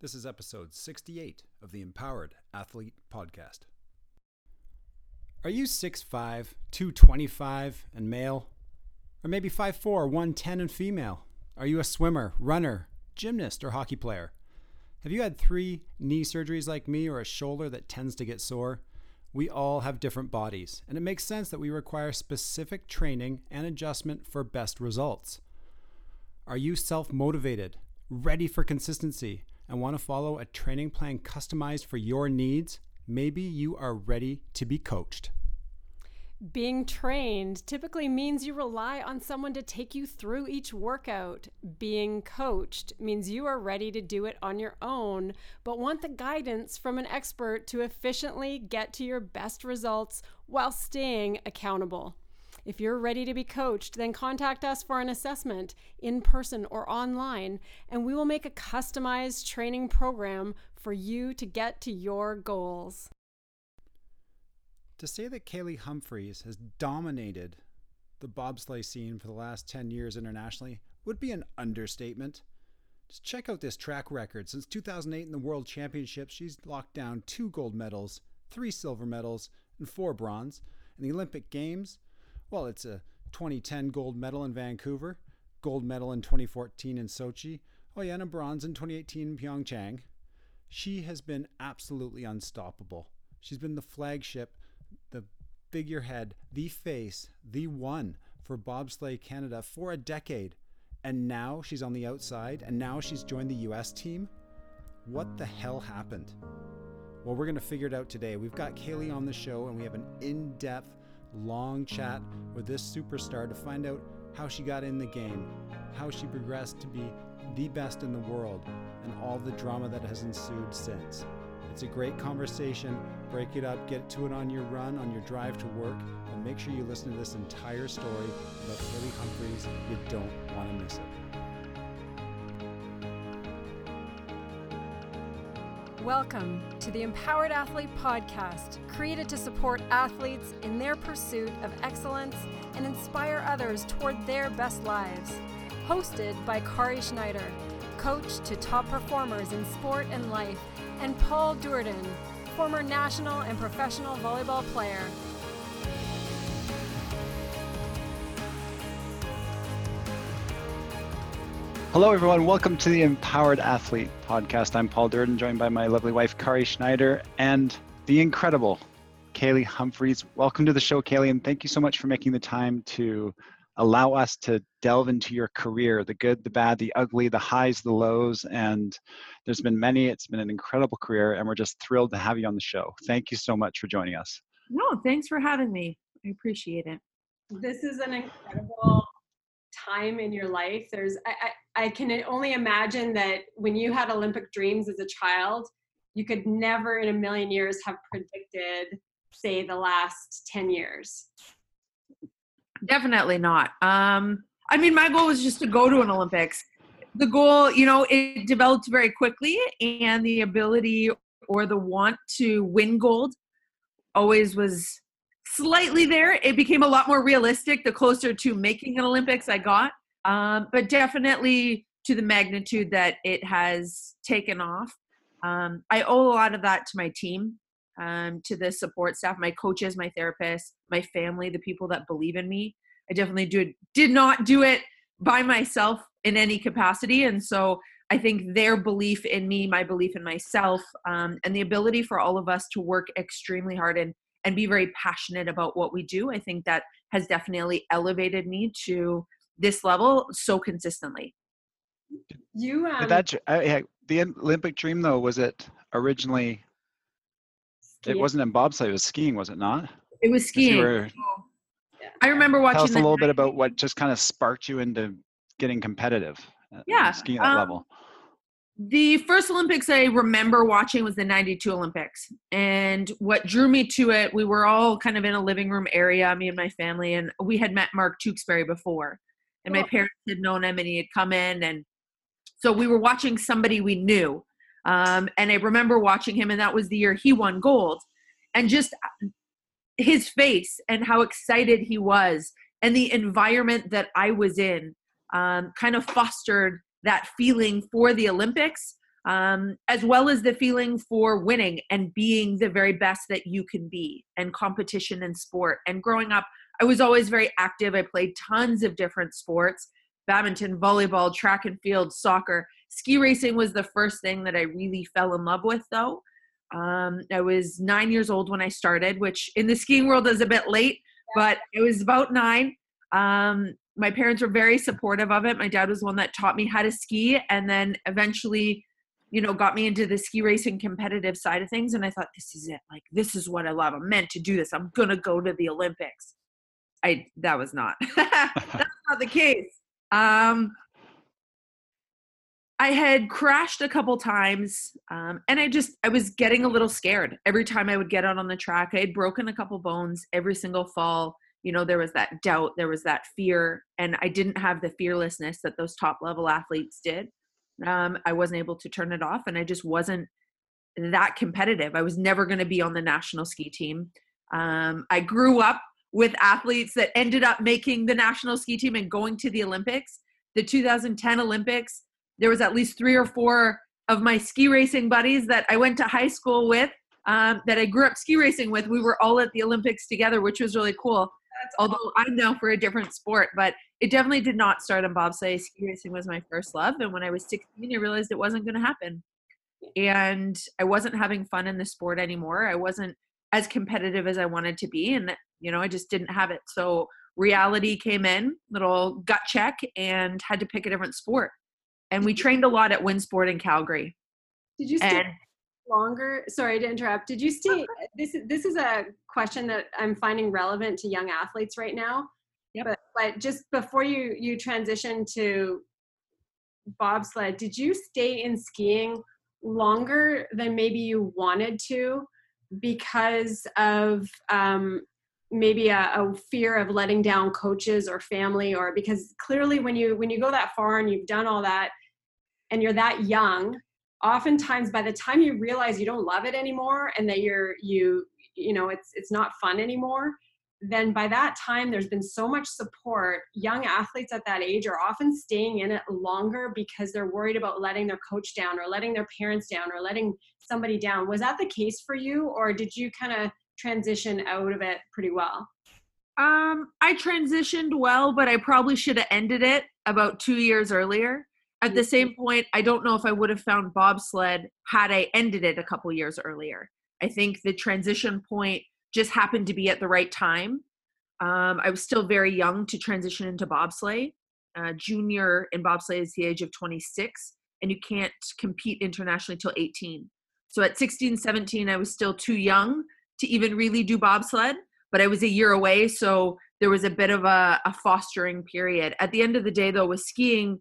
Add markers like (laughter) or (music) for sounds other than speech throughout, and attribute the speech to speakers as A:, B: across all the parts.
A: This is episode 68 of the Empowered Athlete Podcast. Are you 6'5, 225 and male? Or maybe 5'4, 110 and female? Are you a swimmer, runner, gymnast, or hockey player? Have you had three knee surgeries like me or a shoulder that tends to get sore? We all have different bodies, and it makes sense that we require specific training and adjustment for best results. Are you self motivated, ready for consistency, and want to follow a training plan customized for your needs? Maybe you are ready to be coached.
B: Being trained typically means you rely on someone to take you through each workout. Being coached means you are ready to do it on your own, but want the guidance from an expert to efficiently get to your best results while staying accountable. If you're ready to be coached, then contact us for an assessment in person or online, and we will make a customized training program for you to get to your goals.
A: To say that Kaillie Humphries has dominated the bobsleigh scene for the last 10 years internationally would be an understatement. Just check out this track record. Since 2008 in the World Championships, she's locked down two gold medals, three silver medals, and four bronze. In the Olympic Games, well, it's a 2010 gold medal in Vancouver, gold medal in 2014 in Sochi, oh yeah, and a bronze in 2018 in Pyeongchang. She has been absolutely unstoppable. She's been the flagship the figurehead, the face, the one for Bobsleigh Canada for a decade. And now she's on the outside, and now she's joined the US team? What the hell happened? Well, we're going to figure it out today. We've got Kaillie on the show, and we have an in depth, long chat with this superstar to find out how she got in the game, how she progressed to be the best in the world, and all the drama that has ensued since. It's a great conversation. Break it up, get to it on your run, on your drive to work, and make sure you listen to this entire story about Kaillie Humphries. You don't want to miss
B: it. Welcome to the Empowered Athlete Podcast, created to support athletes in their pursuit of excellence and inspire others toward their best lives. Hosted by Kari Schneider, coach to top performers in sport and life and Paul Durden, former national and professional volleyball player.
A: Hello, everyone. Welcome to the Empowered Athlete podcast. I'm Paul Durden, joined by my lovely wife, Kari Schneider, and the incredible Kaillie Humphries. Welcome to the show, Kaillie, and thank you so much for making the time to allow us to delve into your career the good, the bad, the ugly, the highs, the lows. And there's been many. It's been an incredible career, and we're just thrilled to have you on the show. Thank you so much for joining us.
C: No, thanks for having me. I appreciate it.
B: This is an incredible time in your life. There's, I, I, I can only imagine that when you had Olympic dreams as a child, you could never in a million years have predicted, say, the last 10 years.
C: Definitely not. Um, I mean, my goal was just to go to an Olympics. The goal, you know, it developed very quickly, and the ability or the want to win gold always was slightly there. It became a lot more realistic the closer to making an Olympics I got, um, but definitely to the magnitude that it has taken off. Um, I owe a lot of that to my team um, to the support staff, my coaches, my therapists, my family, the people that believe in me. I definitely do, did not do it by myself in any capacity. And so I think their belief in me, my belief in myself, um, and the ability for all of us to work extremely hard and, and be very passionate about what we do, I think that has definitely elevated me to this level so consistently.
A: You um, that uh, the Olympic dream though was it originally it wasn't in bobsleigh; it was skiing, was it not?
C: It was skiing. Were, I remember watching.
A: Tell us a little bit about what just kind of sparked you into getting competitive.
C: Yeah,
A: skiing that um, level.
C: The first Olympics I remember watching was the 92 Olympics. And what drew me to it, we were all kind of in a living room area, me and my family, and we had met Mark Tewksbury before. And my parents had known him and he had come in. And so we were watching somebody we knew. Um, and I remember watching him, and that was the year he won gold. And just his face and how excited he was, and the environment that I was in, um, kind of fostered that feeling for the Olympics. um, as well as the feeling for winning and being the very best that you can be, and competition in sport. And growing up, I was always very active. I played tons of different sports badminton, volleyball, track and field, soccer. Ski racing was the first thing that I really fell in love with, though. Um, I was nine years old when I started, which in the skiing world is a bit late, but it was about nine. Um, my parents were very supportive of it. My dad was the one that taught me how to ski and then eventually, you know, got me into the ski racing competitive side of things. And I thought, this is it. Like, this is what I love. I'm meant to do this. I'm going to go to the Olympics. I, that was not, (laughs) that's not the case. Um, I had crashed a couple times um, and I just, I was getting a little scared every time I would get out on the track. I had broken a couple bones every single fall. You know, there was that doubt, there was that fear, and I didn't have the fearlessness that those top level athletes did. Um, I wasn't able to turn it off, and I just wasn't that competitive. I was never going to be on the national ski team. Um, I grew up with athletes that ended up making the national ski team and going to the Olympics. The 2010 Olympics, there was at least three or four of my ski racing buddies that I went to high school with, um, that I grew up ski racing with. We were all at the Olympics together, which was really cool. That's Although awesome. I'm now for a different sport, but it definitely did not start on bobsleigh. Ski racing was my first love, and when I was 16, I realized it wasn't going to happen, and I wasn't having fun in the sport anymore. I wasn't as competitive as I wanted to be, and you know, I just didn't have it. So reality came in, little gut check, and had to pick a different sport and we trained a lot at Winsport in Calgary.
B: Did you stay and, longer? Sorry to interrupt. Did you stay? this this is a question that I'm finding relevant to young athletes right now. Yep. But, but just before you you transition to bobsled, did you stay in skiing longer than maybe you wanted to because of um, maybe a, a, fear of letting down coaches or family or because clearly when you when you go that far and you've done all that and you're that young oftentimes by the time you realize you don't love it anymore and that you're you you know it's it's not fun anymore then by that time there's been so much support young athletes at that age are often staying in it longer because they're worried about letting their coach down or letting their parents down or letting somebody down was that the case for you or did you kind of transition out of it pretty well?
C: Um, I transitioned well, but I probably should have ended it about two years earlier. At the same point, I don't know if I would have found bobsled had I ended it a couple years earlier. I think the transition point just happened to be at the right time. Um, I was still very young to transition into bobsleigh. Uh, junior in bobsleigh is the age of 26, and you can't compete internationally till 18. So at 16, 17, I was still too young to even really do bobsled, but I was a year away. So there was a bit of a, a fostering period. At the end of the day, though, with skiing,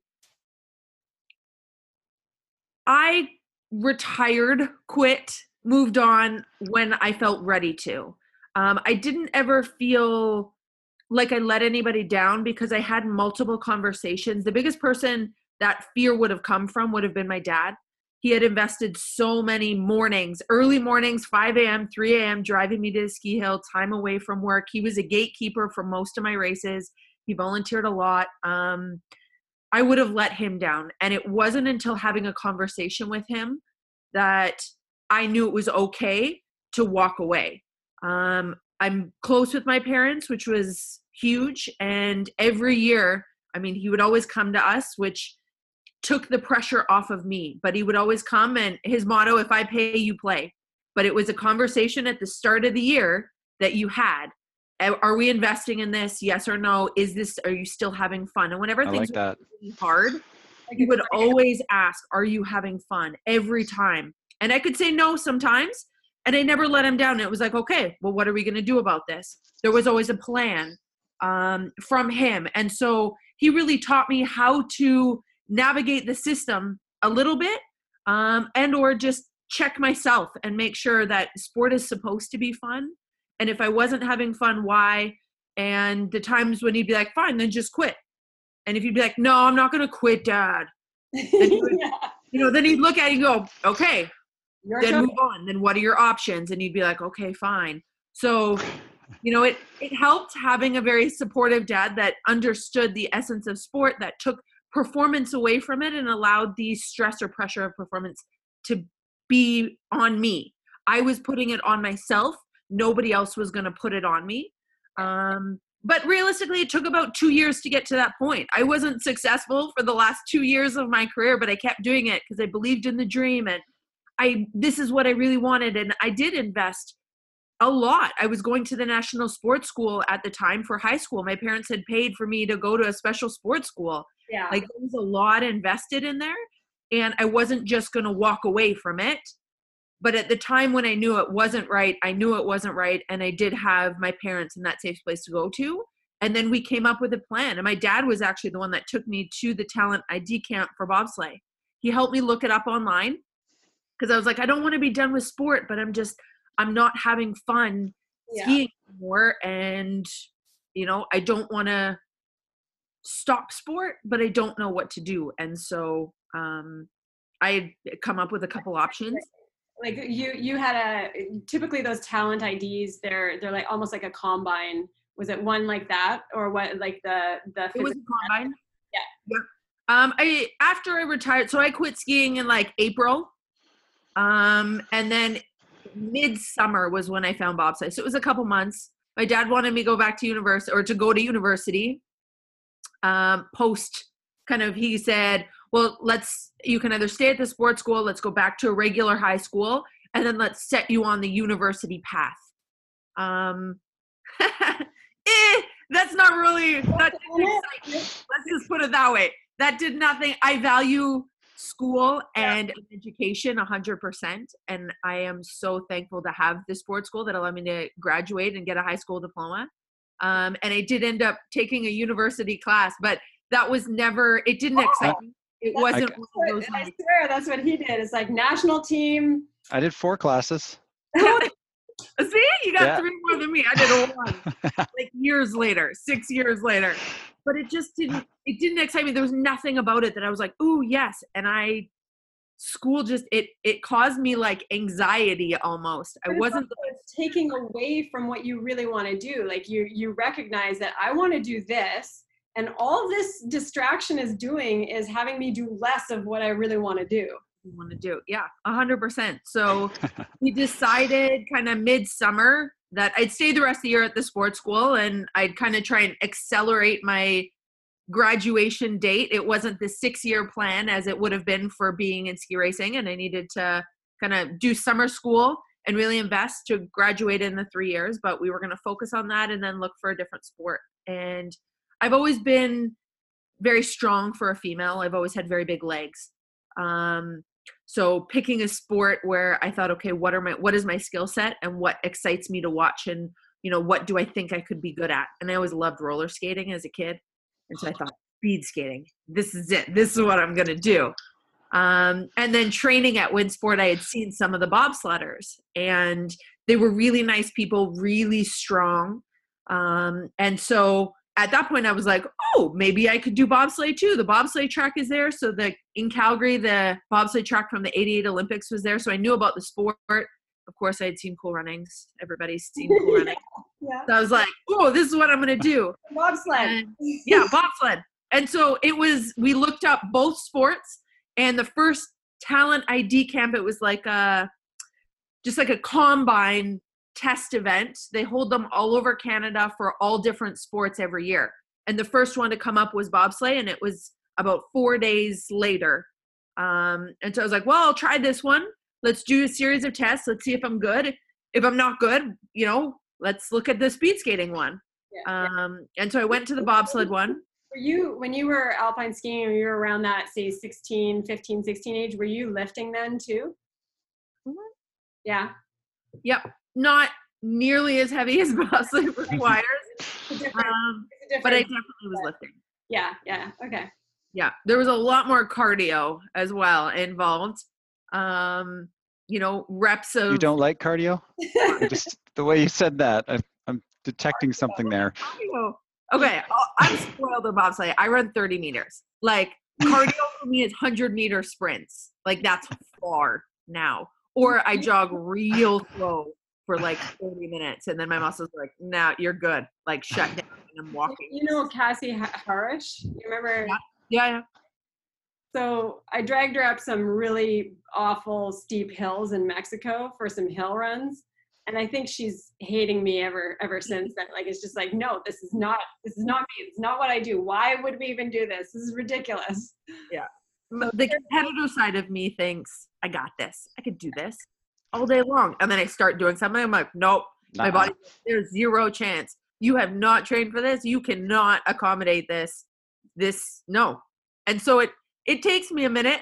C: I retired, quit, moved on when I felt ready to. Um, I didn't ever feel like I let anybody down because I had multiple conversations. The biggest person that fear would have come from would have been my dad he had invested so many mornings, early mornings, 5 a.m., 3 a.m., driving me to the ski hill, time away from work. He was a gatekeeper for most of my races. He volunteered a lot. Um, I would have let him down. And it wasn't until having a conversation with him that I knew it was okay to walk away. Um, I'm close with my parents, which was huge. And every year, I mean, he would always come to us, which took the pressure off of me. But he would always come and his motto, if I pay, you play. But it was a conversation at the start of the year that you had. Are we investing in this? Yes or no? Is this, are you still having fun? And whenever
D: I
C: things
D: like that.
C: really hard, he would always ask, Are you having fun? Every time. And I could say no sometimes. And I never let him down. It was like, okay, well, what are we going to do about this? There was always a plan um, from him. And so he really taught me how to navigate the system a little bit um, and or just check myself and make sure that sport is supposed to be fun and if i wasn't having fun why and the times when he'd be like fine then just quit and if you'd be like no i'm not going to quit dad then (laughs) would, yeah. you know then he'd look at you and go okay Your then move on then what are your options and you'd be like okay fine so you know it it helped having a very supportive dad that understood the essence of sport that took performance away from it and allowed the stress or pressure of performance to be on me. I was putting it on myself. Nobody else was going to put it on me. Um, but realistically, it took about two years to get to that point. I wasn't successful for the last two years of my career, but I kept doing it because I believed in the dream and I this is what I really wanted. And I did invest a lot. I was going to the National Sports School at the time for high school. My parents had paid for me to go to a special sports school.
B: Yeah.
C: Like there was a lot invested in there. And I wasn't just going to walk away from it. But at the time when I knew it wasn't right, I knew it wasn't right. And I did have my parents in that safe place to go to. And then we came up with a plan. And my dad was actually the one that took me to the talent ID camp for bobsleigh. He helped me look it up online because I was like, I don't want to be done with sport, but I'm just, I'm not having fun
B: Yeah.
C: skiing anymore. And, you know, I don't want to stop sport, but I don't know what to do. And so um, I had come up with a couple options.
B: Like you you had a typically those talent IDs they're they're like almost like a combine. Was it one like that or what like the the
C: It was a combine.
B: Yeah.
C: Yeah. Um, I after I retired, so I quit skiing in like April. Um, and then midsummer was when I found bobsleigh. So it was a couple months. My dad wanted me to go back to university or to go to university. Um, post kind of he said, Well, let's you can either stay at the sports school, let's go back to a regular high school, and then let's set you on the university path. Um (laughs) eh, that's not really that let's just put it that way. That did nothing. I value school and education 100% and i am so thankful to have the sports school that allowed me to graduate and get a high school diploma. Um, and i did end up taking a university class but that was never it didn't excite me it wasn't
A: Okay.
C: one of those
B: I swear that's what he did. It's like national team.
A: I did four classes. (laughs)
C: see you got
A: Yeah.
C: three more than me i did one (laughs) like years later, six years later. But it just didn't it didn't excite me. There was nothing about it that I was like, ooh, yes. And I school just it it caused me like anxiety almost. I
B: But it's
C: wasn't
B: it's taking away from what you really want to do. Like you you recognize that I want to do this and all this distraction is doing is having me do less of what I really want to do.
C: want to do. Yeah, a hundred percent. So (laughs) we decided kind of midsummer that I'd stay the rest of the year at the sports school and I'd kind of try and accelerate my graduation date. It wasn't the six year plan as it would have been for being in ski racing, and I needed to kind of do summer school and really invest to graduate in the three years. But we were going to focus on that and then look for a different sport. And I've always been very strong for a female. I've always had very big legs. Um, so picking a sport where I thought, okay, what are my what is my skill set and what excites me to watch and you know what do I think I could be good at? And I always loved roller skating as a kid, and so I thought speed skating. This is it. This is what I'm gonna do. Um, and then training at Winsport, I had seen some of the bobsledders, and they were really nice people, really strong. Um, and so at that point, I was like, oh, maybe I could do bobsleigh too. The bobsleigh track is there. So the in Calgary, the bobsleigh track from the '88 Olympics was there. So I knew about the sport. Of course, I had seen Cool Runnings. Everybody's seen Cool (laughs) Runnings.
B: Yeah.
C: So I was like, oh, this is what I'm gonna do (laughs)
B: Bobsled.
C: and- yeah bobsled and so it was we looked up both sports and the first talent id camp it was like a just like a combine test event. They hold them all over canada for all different sports every year. And the first one to come up was bobsleigh and it was about four days later. Um, and so i was like well i'll try this one. Let's do a series of tests. Let's see if i'm good. If i'm not good you know let's look at the speed skating one.
B: Yeah.
C: um, and so I went to the bobsled one.
B: Were you when you were alpine skiing you were around that say 16, 15, 16 age, were you lifting then too? Yeah.
C: Yep, not nearly as heavy as (laughs) bobsled (laughs) requires,
B: It's a different,
C: um, but I definitely was lifting.
B: yeah, yeah. Okay.
C: Yeah, there was a lot more cardio as well involved. Um, you know, reps of
A: You don't like cardio? (laughs) Just the way you said that, I, I'm detecting something there.
C: cardio. Okay, I'll- I'm spoiled with bobsleigh. I run 30 meters. Like cardio for me is 100 meter sprints. Like that's far now. Or I jog real slow for like 30 minutes, and then my muscles are like, "Nah, you're good." Like shut down, and I'm walking.
B: You know Cassie Ha- Hawrysh? You remember?
C: Yeah, yeah.
B: So I dragged her up some really awful steep hills in Mexico for some hill runs. And I think she's hating me ever ever (laughs) since then. Like it's just like, no, this is not this is not me. It's not what I do. Why would we even do this? This is ridiculous. Yeah.
C: The competitor side of me thinks I got this. I could do this all day long, and then I start doing something. I'm like, nope, my body. There's zero chance. You have not trained for this. You cannot accommodate this. This no. And so it it takes me a minute.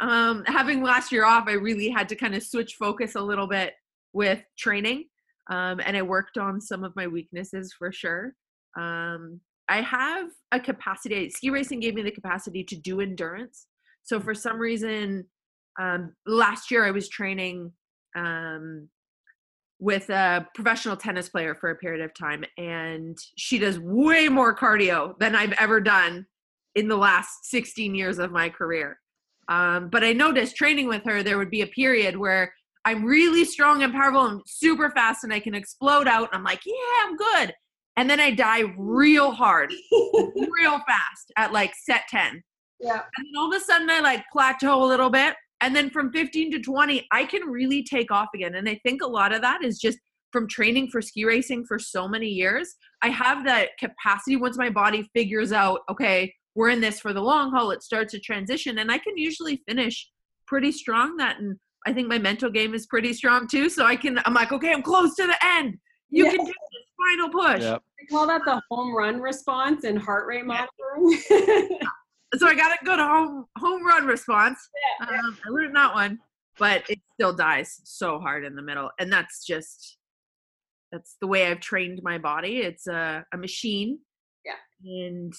C: Um, having last year off, I really had to kind of switch focus a little bit with training, um, and I worked on some of my weaknesses for sure. Um, I have a capacity. Ski racing gave me the capacity to do endurance. So for some reason, um, last year I was training um, with a professional tennis player for a period of time, and she does way more cardio than I've ever done in the last 16 years of my career. Um, but I noticed training with her, there would be a period where I'm really strong and powerful and super fast, and I can explode out. And I'm like, yeah, I'm good. And then I die real hard, (laughs) real fast at like set 10.
B: Yeah.
C: And then all of a sudden I like plateau a little bit. And then from 15 to 20, I can really take off again. And I think a lot of that is just from training for ski racing for so many years. I have that capacity once my body figures out, okay, we're in this for the long haul, it starts to transition. And I can usually finish pretty strong that. And I think my mental game is pretty strong too. So I can, I'm like, okay, I'm close to the end. You
B: Yeah.
C: can do this final push.
D: Yep.
B: We call that the home run response in heart rate monitoring. (laughs)
C: so I got a good home home run response. Um, I learned that one, but it still dies so hard in the middle, and that's just that's the way I've trained my body. It's a, a machine,
B: Yeah.
C: and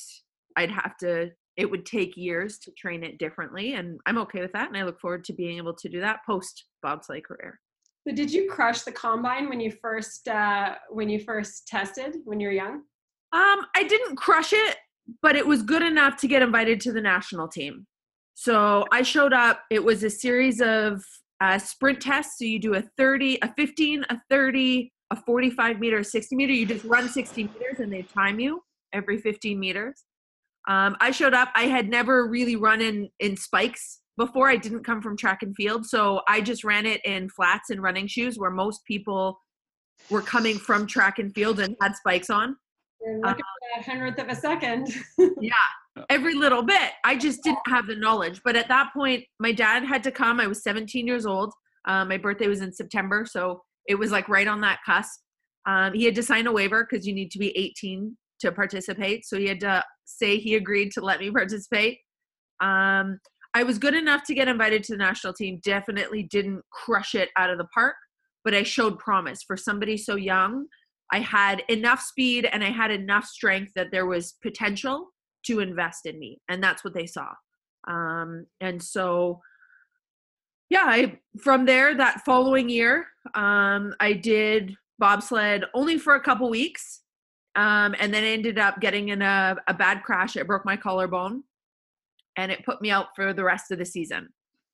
C: I'd have to. It would take years to train it differently, and I'm okay with that. And I look forward to being able to do that post bobsleigh career.
B: so did you crush the combine when you first uh, when you first tested when you were young?
C: Um, I didn't crush it, but it was good enough to get invited to the national team. So I showed up. It was a series of uh, sprint tests. So you do a 30, a 15, a 30, a 45 meter, a 60 meter. You just run 60 meters and they time you every 15 meters. Um, I showed up. I had never really run in in spikes before. I didn't come from track and field, so I just ran it in flats and running shoes, where most people were coming from track and field and had spikes on.
B: You're looking for that hundredth of a second. (laughs)
C: yeah, every little bit. I just didn't have the knowledge. But at that point, my dad had to come. I was 17 years old. Um, my birthday was in September, so it was like right on that cusp. Um, he had to sign a waiver because you need to be 18 to participate. So he had to say he agreed to let me participate. Um, I was good enough to get invited to the national team. Definitely didn't crush it out of the park, but I showed promise for somebody so young. I had enough speed and I had enough strength that there was potential to invest in me and that's what they saw. Um, and so yeah i from there that following year um, i did bobsled only for a couple weeks um, and then ended up getting in a, a bad crash. It broke my collarbone and it put me out for the rest of the season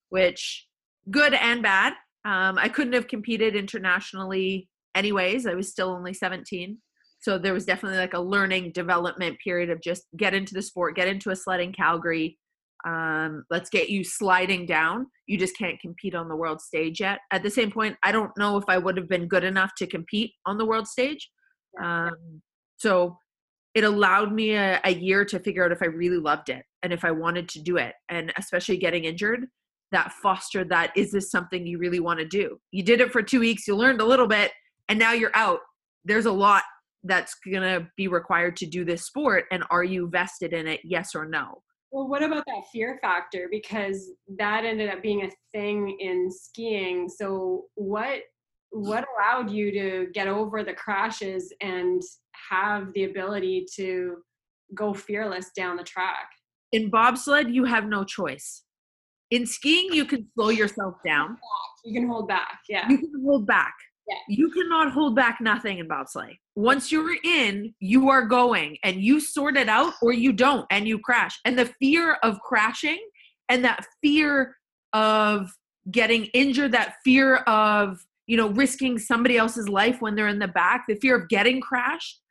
C: which good and bad. Um, i couldn't have competed internationally anyways i was still only 17 so there was definitely like a learning development period of just get into the sport get into a sled in calgary um, let's get you sliding down. You just can't compete on the world stage yet. At the same point i don't know if i would have been good enough to compete on the world stage. Um, so it allowed me a, a year to figure out if i really loved it and if i wanted to do it. And especially getting injured that fostered that is this something you really want to do? You did it for two weeks you learned a little bit and now you're out there's a lot that's going to be required to do this sport and are you vested in it yes or no
B: Well, what about that fear factor? Because that ended up being a thing in skiing. So what what allowed you to get over the crashes and have the ability to go fearless down the track?
C: in bobsled you have no choice in skiing you can slow yourself down
B: You can hold back. Yeah.
C: you can hold back
B: Yeah.
C: you cannot hold back nothing in bobsleigh once you're in you are going and you sort it out or you don't and you crash and the fear of crashing and that fear of getting injured that fear of you know risking somebody else's life when they're in the back the fear of getting crashed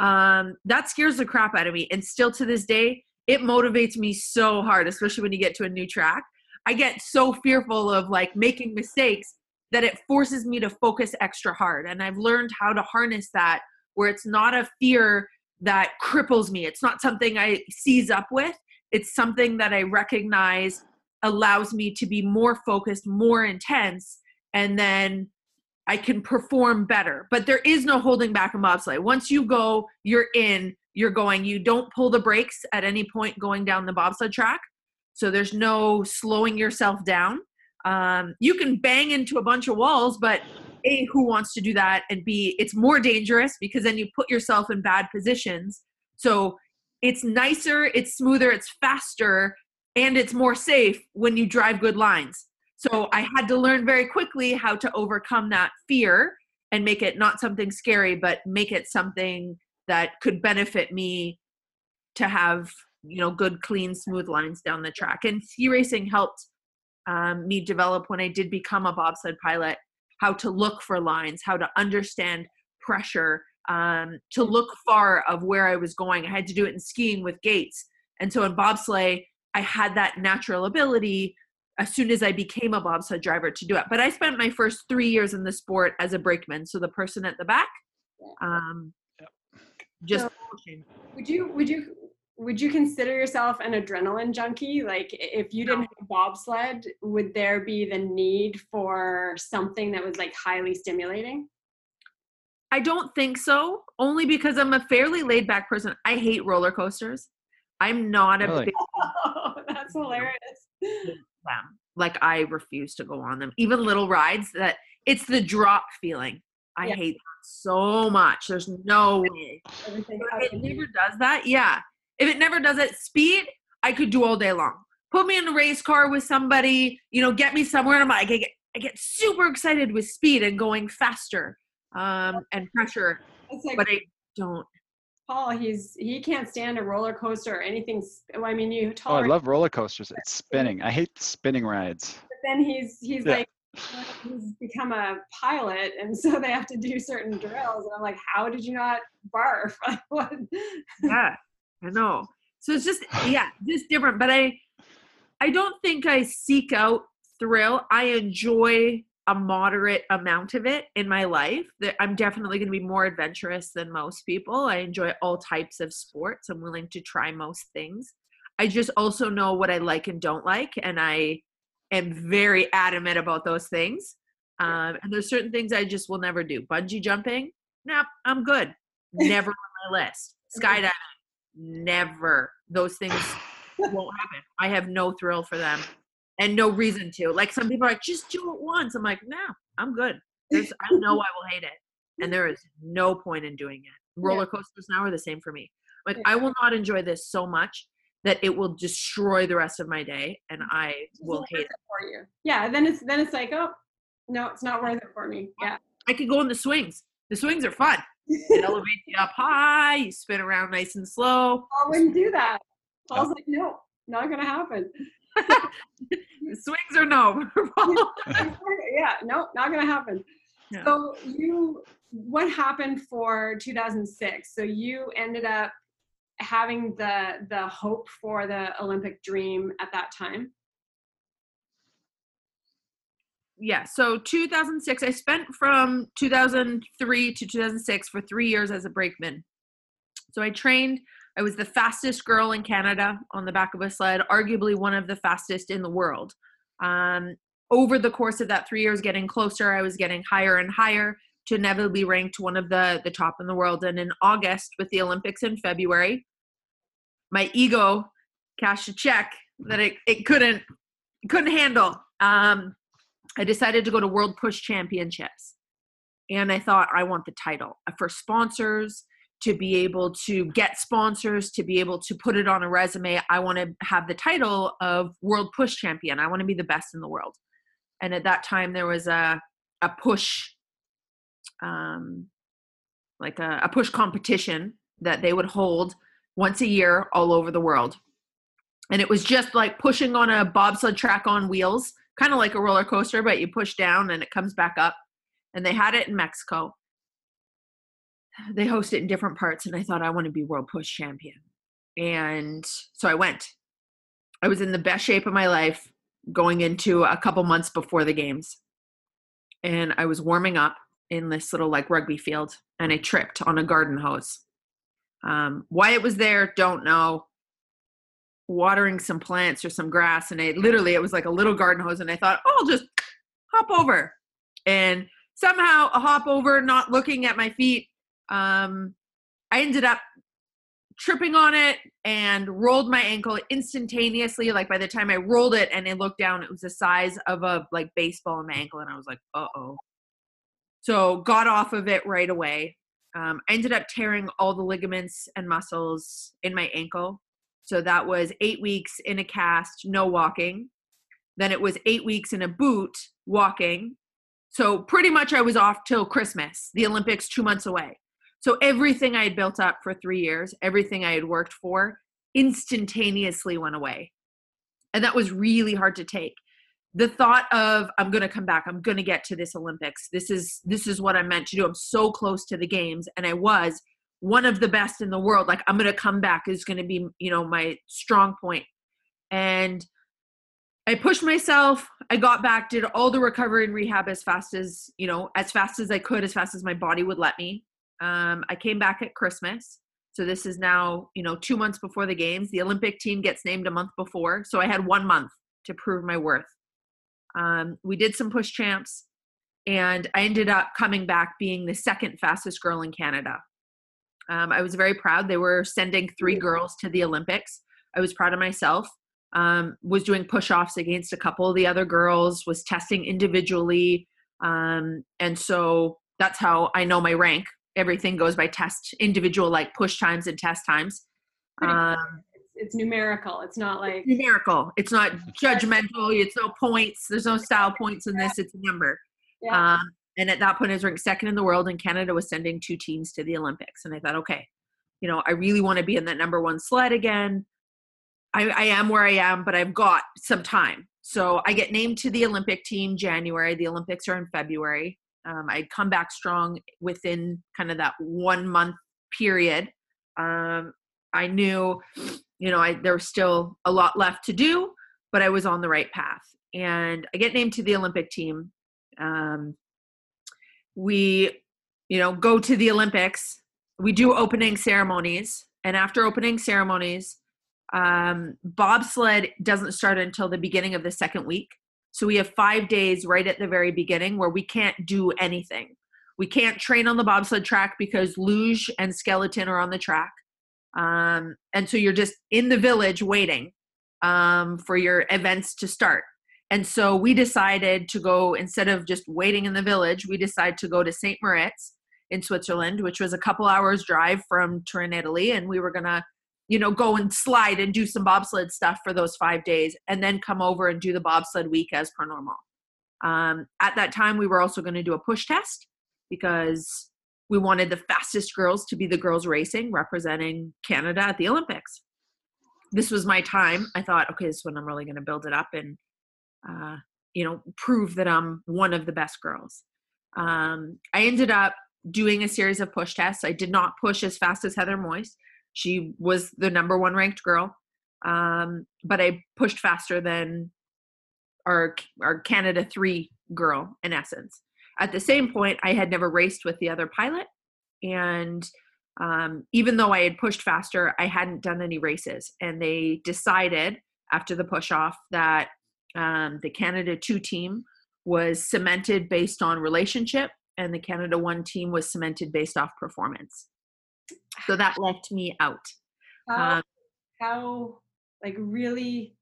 C: um that scares the crap out of me and still to this day it motivates me so hard, especially when you get to a new track. I get so fearful of like making mistakes that it forces me to focus extra hard. And I've learned how to harness that where it's not a fear that cripples me. It's not something I seize up with. It's something that I recognize allows me to be more focused, more intense, and then I can perform better. But there is no holding back a bobsleigh. Once you go, you're in, you're going. You don't pull the brakes at any point going down the bobsled track. So there's no slowing yourself down. Um, you can bang into a bunch of walls, but A, who wants to do that? And B, it's more dangerous because then you put yourself in bad positions. So it's nicer, it's smoother, it's faster, and it's more safe when you drive good lines. So I had to learn very quickly how to overcome that fear and make it not something scary, but make it something that could benefit me to have you know good clean smooth lines down the track and ski racing helped um, me develop when i did become a bobsled pilot how to look for lines how to understand pressure um, to look far of where i was going. I had to do it in skiing with gates. And so in bobsleigh i had that natural ability as soon as I became a bobsled driver to do it. But I spent my first three years in the sport as a brakeman, so the person at the back, um, just
B: So- Would you would you would you consider yourself an adrenaline junkie? Like if you didn't have bobsled, would there be the need for something that was like highly stimulating?
C: I don't think so, only because I'm a fairly laid back person. I hate roller coasters. I'm not a
D: Really?
C: big
B: Oh, (laughs) that's hilarious.
C: fan. Like I refuse to go on them. Even little rides that it's the drop feeling. I
B: Yeah.
C: hate that so much. There's no way.
B: Everything
C: it never does that, yeah. If it never does it, speed, I could do all day long. Put me in a race car with somebody, you know, get me somewhere, and I'm like, I get, I get super excited with speed and going faster um, and pressure,
B: like
C: but I don't.
B: Paul, he's he can't stand a roller coaster or anything. I mean, you
D: Oh, I love roller coasters. It's (laughs) spinning. I hate spinning rides.
B: but then he's he's
D: Yeah.
B: like he's become a pilot, and so they have to do certain drills. And I'm like, how did you not barf? (laughs) What?
C: Yeah, I know. So it's just, (sighs) yeah, just different. But I, I don't think I seek out thrill. I enjoy a moderate amount of it in my life. That I'm definitely going to be more adventurous than most people. I enjoy all types of sports. I'm willing to try most things. I just also know what I like and don't like, and I am very adamant about those things. Um, and there's certain things I just will never do. Bungee jumping, nope, I'm good. (laughs) Never on my list. Skydiving, never. Those things (laughs) won't happen. I have no thrill for them and no reason to. Like some people are like, just do it once. I'm like, no, I'm good. There's, I know I will hate it. And there is no point in doing it. (laughs) Roller coasters now are the same for me. Like, I will not enjoy this so much that it will destroy the rest of my day and I will hate it.
B: for you. Yeah, then it's then it's like, oh no, it's not worth it for me. Yeah.
C: I could go on the swings. The swings are fun. It elevates you up high, you spin around nice and slow. (laughs)
B: I wouldn't do that. Oh. Paul's like, no, not gonna happen. (laughs)
C: Swings are no. (laughs)
B: yeah, no, not gonna happen.
C: Yeah.
B: So you, what happened for 2006? So you ended up having the the hope for the Olympic dream at that time.
C: Yeah so 2006 i spent from 2003 to 2006 for three years as a brakeman. So i trained i was the fastest girl in canada on the back of a sled arguably one of the fastest in the world. Um, over the course of that three years getting closer i was getting higher and higher to inevitably ranked one of the the top in the world. And in august with the olympics in february my ego cashed a check that it, it couldn't couldn't handle. Um, I decided to go to World Push Championships. And I thought, I want the title uh, for sponsors, to be able to get sponsors, to be able to put it on a resume. I want to have the title of World Push Champion. I want to be the best in the world. And at that time, there was a, a push, um, like a, a push competition that they would hold once a year all over the world. And it was just like pushing on a bobsled track on wheels kind of like a roller coaster, but you push down and it comes back up. And they had it in Mexico. They host it in different parts, and I thought I want to be world push champion. and so I went. I was in the best shape of my life going into a couple months before the games. And I was warming up in this little like rugby field and I tripped on a garden hose. Um, why it was there, don't know. Watering some plants or some grass, and I literally it was like a little garden hose, and I thought, oh, I'll just hop over. And somehow a hop over, not looking at my feet. Um, I ended up tripping on it and rolled my ankle instantaneously. Like by the time I rolled it and I looked down, it was the size of a like baseball in my ankle, and I was like, uh oh. So got off of it right away. Um, I ended up tearing all the ligaments and muscles in my ankle. So that was eight weeks in a cast, no walking. Then it was eight weeks in a boot, walking. So pretty much I was off till Christmas, the Olympics two months away. So everything I had built up for three years, everything I had worked for, instantaneously went away. And that was really hard to take. The thought of I'm going to come back, I'm going to get to this Olympics. This is this is what I'm meant to do. I'm so close to the games and I was one of the best in the world. Like I'm going to come back is going to be, you know, my strong point. And I pushed myself. I got back, did all the recovery and rehab as fast as, you know, as fast as I could, as fast as my body would let me. Um, I came back at Christmas. So this is now, you know, two months before the games. The Olympic team gets named a month before. So I had one month to prove my worth. Um, we did some push champs, and I ended up coming back being the second fastest girl in Canada. Um, I was very proud. They were sending three girls to the Olympics. I was proud of myself. Um, was doing push offs against a couple of the other girls, was testing individually. Um, and so that's how I know my rank. Everything goes by test individual like push times and test times.
B: Um, it's, it's, numerical. It's not like
C: numerical. It's not (laughs) judgmental. It's no points. There's no style points in this. It's a number. Yeah. um, and at that point i was ranked second in the world and canada was sending two teams to the olympics and i thought okay you know i really want to be in that number one sled again I, I am where i am but i've got some time so i get named to the olympic team january the olympics are in february um, I'd come back strong within kind of that one month period. Um, I knew, you know, I, there was still a lot left to do, but I was on the right path. And I get named to the Olympic team. Um, we, you know, go to the Olympics. We do opening ceremonies, and after opening ceremonies, um, bobsled doesn't start until the beginning of the second week. So we have five days right at the very beginning where we can't do anything. We can't train on the bobsled track because luge and skeleton are on the track. Um, and so you're just in the village waiting um, for your events to start. And so we decided to go, instead of just waiting in the village, we decided to go to St. Moritz in Switzerland, which was a couple hours drive from Turin, Italy. And we were going to you know, go and slide and do some bobsled stuff for those five days and then come over and do the bobsled week as per normal. Um, at that time, we were also going to do a push test because we wanted the fastest girls to be the girls racing, representing Canada at the Olympics. This was my time. I thought, okay, this is when I'm really going to build it up and, uh, you know, prove that I'm one of the best girls. Um, I ended up doing a series of push tests. I did not push as fast as Heather Moyse she was the number one ranked girl. Um, but I pushed faster than our our Canada three girl in essence. At the same point, I had never raced with the other pilot, and um, even though I had pushed faster, I hadn't done any races. And they decided after the push off that um, the Canada two team was cemented based on relationship, and the Canada one team was cemented based off performance. So that left me out.
B: How, um, how like really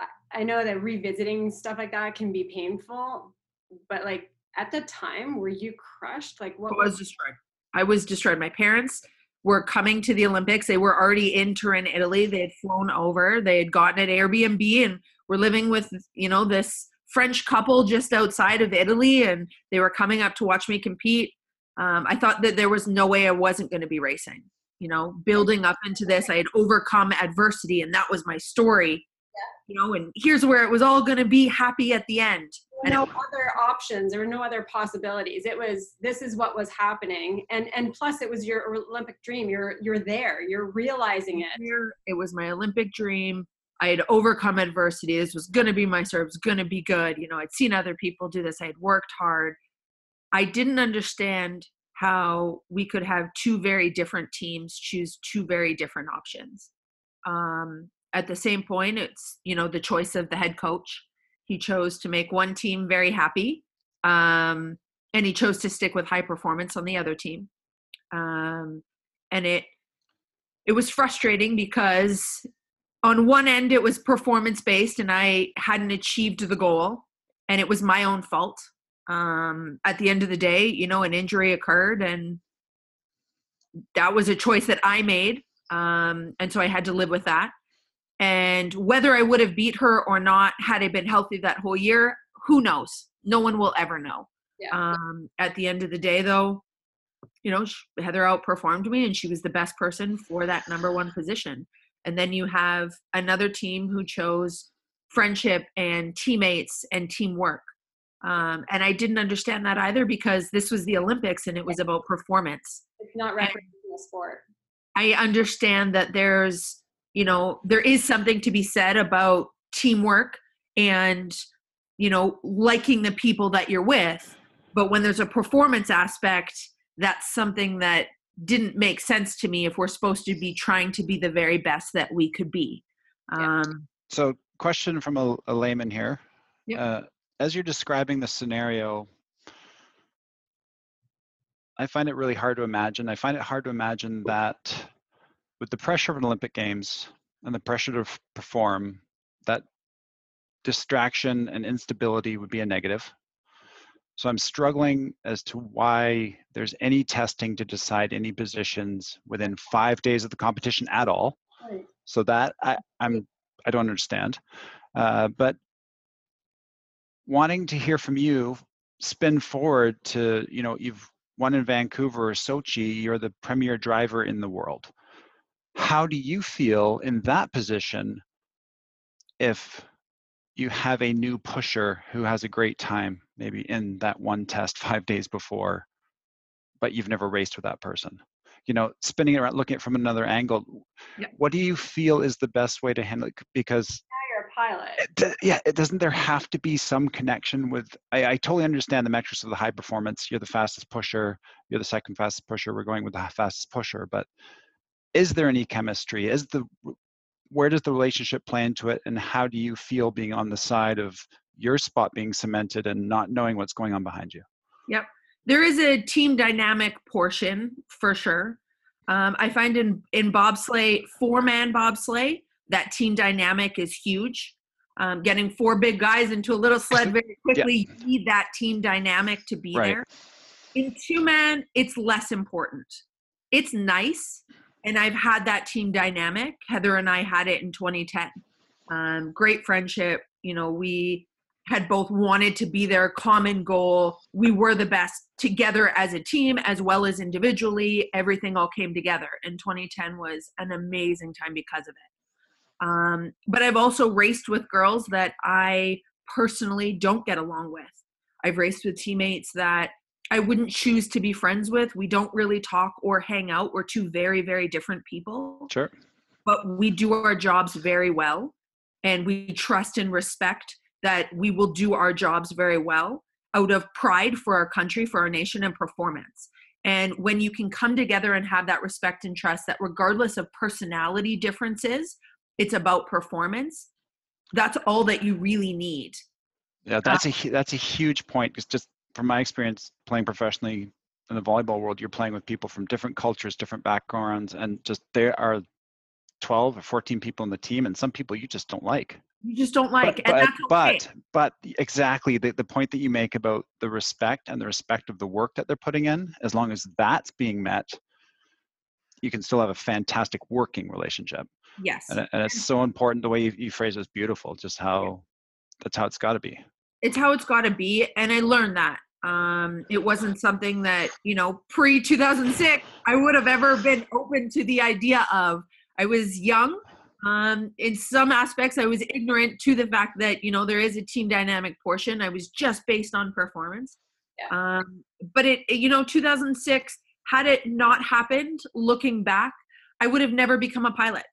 B: I, I know that revisiting stuff like that can be painful but like at the time were you crushed? Like what
C: was destroyed. I was destroyed. My parents were coming to the olympics. They were already in turin italy. They had flown over. They had gotten an airbnb and were living with you know this french couple just outside of italy and they were coming up to watch me compete um, I thought that there was no way I wasn't going to be racing. You know, building up into this, I had overcome adversity, and that was my story. Yeah. You know, and here's where it was all going to be happy at the end.
B: no other options there were no other possibilities it was this is what was happening and and plus it was your olympic dream you're you're there you're realizing it
C: it was my olympic dream i had overcome adversity. This was going to be my serve was going to be good. You know i'd seen other people do this i had worked hard. I didn't understand how we could have two very different teams choose two very different options. Um, at the same point it's you know the choice of the head coach. He chose to make one team very happy, um, and he chose to stick with high performance on the other team. Um, and it it was frustrating because on one end it was performance based, and I hadn't achieved the goal, and it was my own fault. Um, at the end of the day, you know, an injury occurred, and that was a choice that I made, um, and so I had to live with that. And whether I would have beat her or not, had I been healthy that whole year, who knows? No one will ever know. Yeah. Um, at the end of the day, though, you know, Heather outperformed me and she was the best person for that number one position. And then you have another team who chose friendship and teammates and teamwork. Um, and I didn't understand that either because this was the Olympics and it was about performance.
B: It's not representing the sport.
C: I understand that there's you know there is something to be said about teamwork and you know liking the people that you're with but when there's a performance aspect that's something that didn't make sense to me if we're supposed to be trying to be the very best that we could be um,
D: so question from a, a layman here yep. uh, as you're describing the scenario i find it really hard to imagine i find it hard to imagine that with the pressure of an Olympic Games and the pressure to perform, that distraction and instability would be a negative. So I'm struggling as to why there's any testing to decide any positions within five days of the competition at all. Right. So that I, I'm I don't understand. Uh, but wanting to hear from you, spin forward to you know you've won in Vancouver or Sochi, you're the premier driver in the world how do you feel in that position if you have a new pusher who has a great time maybe in that one test (laughs) five days before but you've never raced with that person. You know spinning it around looking at it from another angle what do you feel is the best way to handle it? Because
B: now you're a pilot.
D: it, yeah it doesn't there have to be some connection with I, I totally understand the metrics of the high performance. You're the fastest pusher you're the second fastest pusher we're going with the fastest pusher but is there any chemistry? Is the where does the relationship play into it and how do you feel being on the side of your spot being cemented and not knowing what's going on behind you?
C: Yep. There is a team dynamic portion for sure. Um, i find in in bobsleigh four man bobsleigh that team dynamic is huge. Um, getting four big guys into a little sled (laughs) very quickly yeah. you need that team dynamic to be right. there. In two man it's less important. It's nice and I've had that team dynamic. Heather and I had it in 2010. Um, great friendship. You know, we had both wanted to be their common goal. We were the best together as a team as well as individually. Everything all came together. And 2010 was an amazing time because of it. Um, but I've also raced with girls that I personally don't get along with. I've raced with teammates that I wouldn't choose to be friends with. We don't really talk or hang out. We're two very, very different people.
D: Sure.
C: But we do our jobs very well. And we trust and respect that we will do our jobs very well out of pride for our country, for our nation, and performance. And when you can come together and have that respect and trust that regardless of personality differences, it's about performance, that's all that you really need.
D: Yeah, that's a that's a huge point. It's just from my experience playing professionally in the volleyball world, you're playing with people from different cultures, different backgrounds, and just there are 12 or 14 people in the team, and some people you just don't like.
C: You just don't like,
D: but,
C: and
D: but, okay. but, but exactly the, the point that you make about the respect and the respect of the work that they're putting in, as long as that's being met, you can still have a fantastic working relationship.
C: Yes.
D: And, and it's so important the way you, you phrase it is beautiful, just how that's how it's got to be.
C: It's how it's got to be, and I learned that um, it wasn't something that, you know, pre 2006, I would have ever been open to the idea of. I was young. Um, in some aspects, I was ignorant to the fact that you know there is a team dynamic portion. I was just based on performance.
B: Yeah.
C: Um, but it, you know, 2006 had it not happened, looking back, I would have never become a pilot.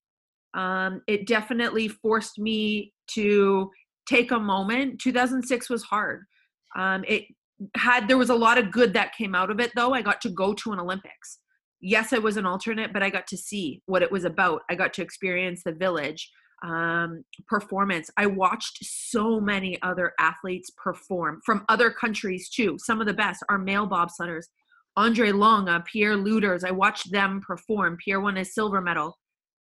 C: Um, it definitely forced me to take a moment. 2006 was hard. Um, it had there was a lot of good that came out of it though. I got to go to an Olympics. Yes, I was an alternate, but I got to see what it was about. I got to experience the village um, performance. I watched so many other athletes perform from other countries too. Some of the best are male bobsledders. Andre Lange, Pierre Lueders. I watched them perform. Pierre won a silver medal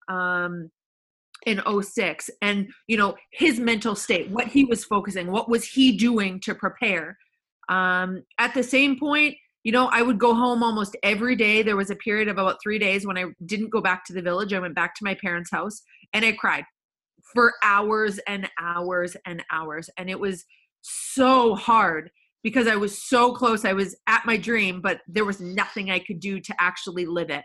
C: um, in 06. And, you know, his mental state, what he was focusing, what was he doing to prepare. Um, at the same point, you know, I would go home almost every day. There was a period of about three days when I didn't go back to the village. I went back to my parents' house and I cried for hours and hours and hours. And it was so hard because I was so close. I was at my dream, but there was nothing I could do to actually live it.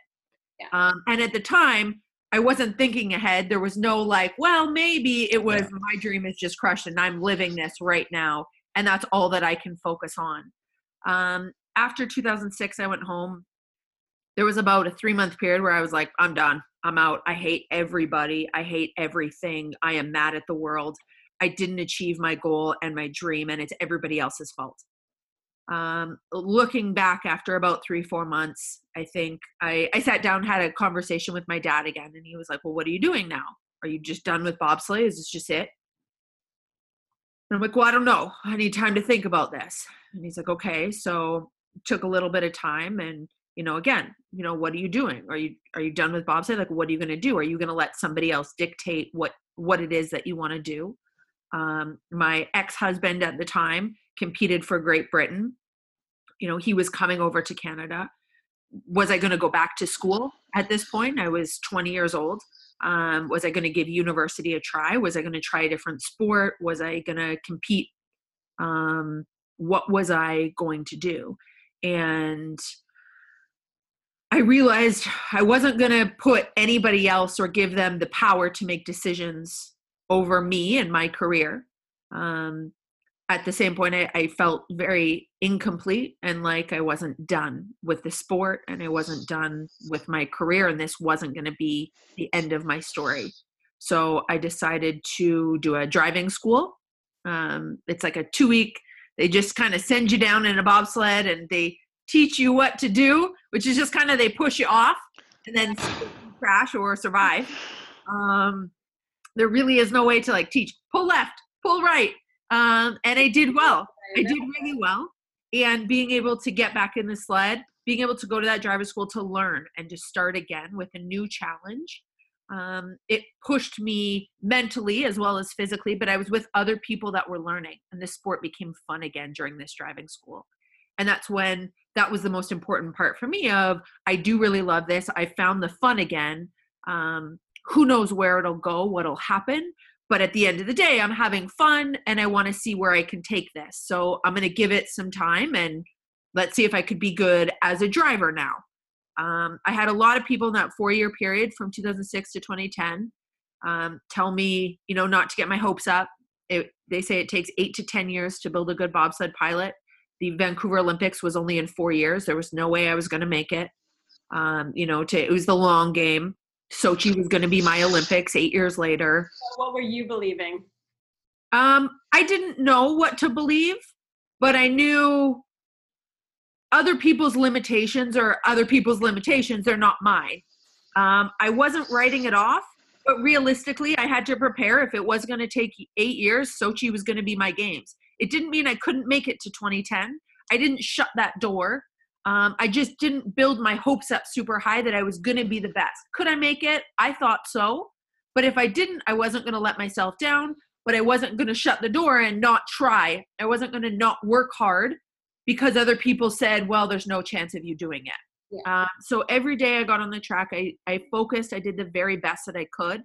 B: Yeah.
C: Um, and at the time, I wasn't thinking ahead. There was no like, well, maybe it was
D: Yeah.
C: my dream is just crushed and I'm living this right now. And that's all that I can focus on. Um, after 2006, I went home. There was about a three month period where I was like, I'm done. I'm out. I hate everybody. I hate everything. I am mad at the world. I didn't achieve my goal and my dream, and it's everybody else's fault. Um, looking back after about three, four months, I think I, I sat down, had a conversation with my dad again, and he was like, Well, what are you doing now? Are you just done with bobsleigh? Is this just it? And I'm like, Well, I don't know. I need time to think about this. And he's like, Okay. So took a little bit of time and you know again you know what are you doing? Are you are you done with bobsleigh like what are you going to do? Are you going to let somebody else dictate what what it is that you want to do? Um, my ex-husband at the time competed for great britain. You know he was coming over to canada. Was i going to go back to school at this point? I was 20 years old um, was i going to give university a try? Was i going to try a different sport? Was i going to compete um, what was i going to do? And I realized I wasn't going to put anybody else or give them the power to make decisions over me and my career. Um, at the same point, I, I felt very incomplete and like I wasn't done with the sport and I wasn't done with my career, and this wasn't going to be the end of my story. So I decided to do a driving school. Um, it's like a two week, they just kind of send you down in a bobsled and they teach you what to do, which is just kind of they push you off and then see if you crash or survive. Um, there really is no way to like teach pull left, pull right. Um, and I did well. I did really well. And being able to get back in the sled, being able to go to that driver school to learn and to start again with a new challenge. Um, it pushed me mentally as well as physically, but I was with other people that were learning, and the sport became fun again during this driving school. And that's when that was the most important part for me of I do really love this. I found the fun again. Um, who knows where it'll go, what'll happen, but at the end of the day, I'm having fun and I want to see where I can take this. So I'm going to give it some time and let's see if I could be good as a driver now. Um, I had a lot of people in that four year period from 2006 to 2010 um, tell me, you know, not to get my hopes up. It, they say it takes eight to 10 years to build a good bobsled pilot. The Vancouver Olympics was only in four years. There was no way I was going to make it. Um, you know, to, it was the long game. Sochi was going to be my Olympics eight years later.
B: What were you believing?
C: Um, I didn't know what to believe, but I knew other people's limitations or other people's limitations They're not mine. Um, I wasn't writing it off, but realistically, I had to prepare. If it was going to take eight years, Sochi was going to be my games. It didn't mean I couldn't make it to 2010. I didn't shut that door. Um, I just didn't build my hopes up super high that I was going to be the best. Could I make it? I thought so. But if I didn't, I wasn't going to let myself down, but I wasn't going to shut the door and not try. I wasn't going to not work hard because other people said, well, there's no chance of you doing it.
B: Yeah.
C: Uh, so every day I got on the track, I, I focused, I did the very best that I could.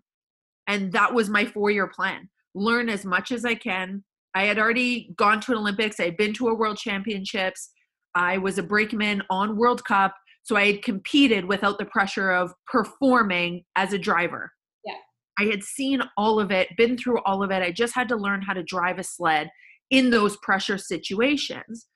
C: And that was my four year plan learn as much as I can. I had already gone to an Olympics, I had been to a world championships. I was a brakeman on World Cup. So I had competed without the pressure of performing as a driver.
B: Yeah.
C: I had seen all of it, been through all of it. I just had to learn how to drive a sled in those pressure situations.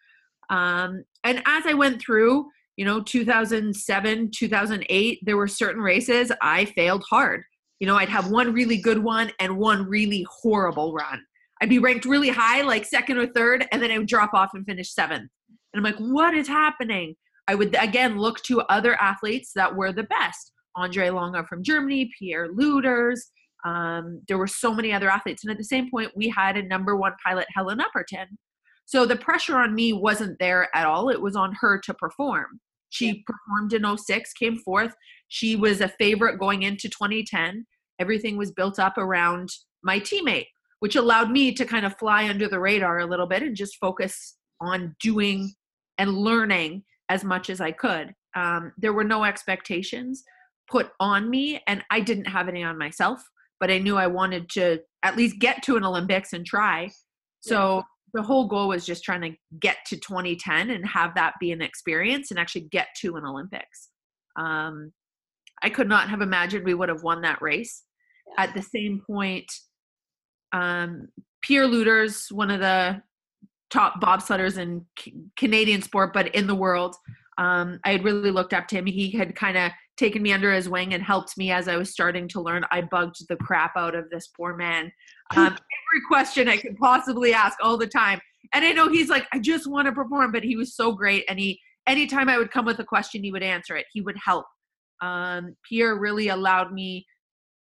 C: Um, and as I went through, you know, 2007, 2008, there were certain races I failed hard. You know, I'd have one really good one and one really horrible run. I'd be ranked really high, like second or third, and then I would drop off and finish seventh. And I'm like, what is happening? I would again look to other athletes that were the best. Andre Lange from Germany, Pierre Lueders. Um, there were so many other athletes. And at the same point, we had a number one pilot, Helen Upperton. So the pressure on me wasn't there at all. It was on her to perform. She yeah. performed in 06, came fourth. She was a favorite going into 2010. Everything was built up around my teammate, which allowed me to kind of fly under the radar a little bit and just focus on doing and learning as much as I could. Um, there were no expectations put on me, and I didn't have any on myself, but I knew I wanted to at least get to an Olympics and try. So yeah. the whole goal was just trying to get to 2010 and have that be an experience and actually get to an Olympics. Um, I could not have imagined we would have won that race. Yeah. At the same point, um, Pierre Lueders, one of the top bobsledders in C- Canadian sport, but in the world. Um, I had really looked up to him. He had kind of taken me under his wing and helped me as I was starting to learn. I bugged the crap out of this poor man. Um, (laughs) every question I could possibly ask all the time. And I know he's like, I just want to perform, but he was so great. And he, anytime I would come with a question, he would answer it. He would help. Um, Pierre really allowed me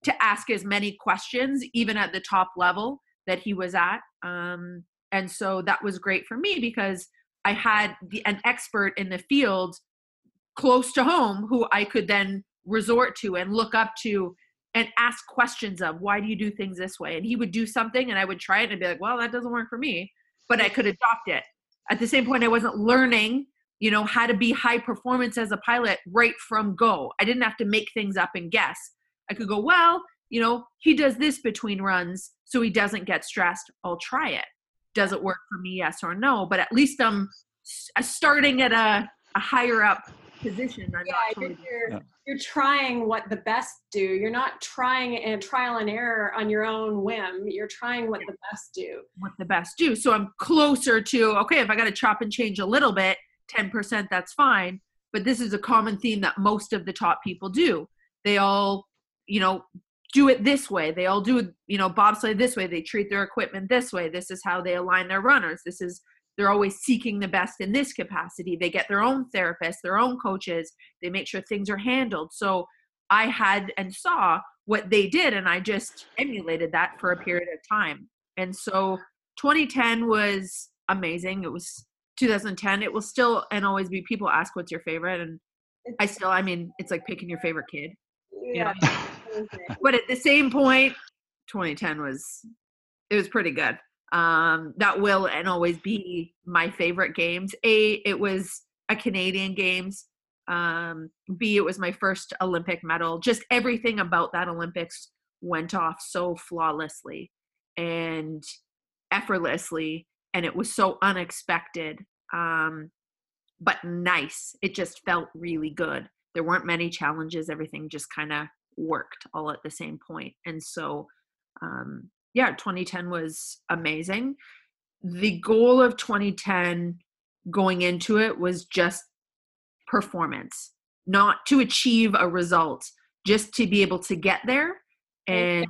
C: to ask as many questions, even at the top level that he was at. Um, and so that was great for me because I had the, an expert in the field close to home who I could then resort to and look up to and ask questions of why do you do things this way? And he would do something and I would try it and be like well that doesn't work for me but I could adopt it. At the same point I wasn't learning you know how to be high performance as a pilot right from go. I didn't have to make things up and guess. I could go well you know he does this between runs so he doesn't get stressed. I'll try it does it work for me yes or no but at least i'm uh, starting at a, a higher up position I'm
B: yeah, you're, yeah. you're trying what the best do. You're not trying a trial and error on your own whim. You're trying what the best do.
C: What the best do. So i'm closer to okay if i got to chop and change a little bit 10% that's fine but this is a common theme that most of the top people do. They all you know do it this way. They all do, you know, bobsleigh this way. They treat their equipment this way. This is how they align their runners. This is they're always seeking the best in this capacity. They get their own therapists, their own coaches. They make sure things are handled. So I had and saw what they did and I just emulated that for a period of time. And so 2010 was amazing. It was 2010. It will still and always be people ask what's your favorite and I still I mean it's like picking your favorite kid. Yeah. You know? But at the same point, 2010 was it was pretty good. Um, that will and always be my favorite games. A, it was a Canadian Games. Um, B, it was my first Olympic medal. Just everything about that Olympics went off so flawlessly and effortlessly, and it was so unexpected, um, but nice. It just felt really good. There weren't many challenges. Everything just kind of worked all at the same point. And so, um, yeah, 2010 was amazing. The goal of 2010 going into it was just performance, not to achieve a result, just to be able to get there and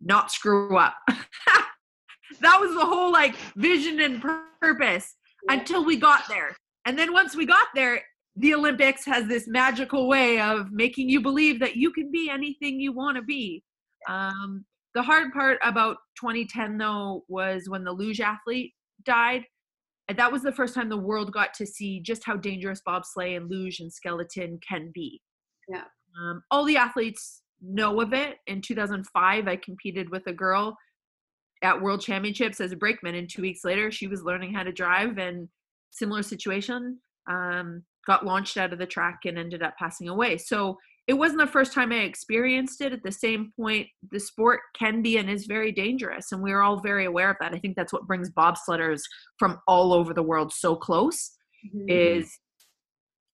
C: not screw up. (laughs) that was the whole like vision and purpose until we got there. And then once we got there, the Olympics has this magical way of making you believe that you can be anything you want to be. Um, the hard part about 2010, though, was when the luge athlete died. And that was the first time the world got to see just how dangerous bobsleigh and luge and skeleton can be.
B: Yeah.
C: Um, all the athletes know of it. In 2005, I competed with a girl at World Championships as a brakeman, and two weeks later, she was learning how to drive. And similar situation. Um, got launched out of the track and ended up passing away. So it wasn't the first time I experienced it. At the same point, the sport can be and is very dangerous, and we're all very aware of that. I think that's what brings bobsledders from all over the world so close. Mm-hmm. Is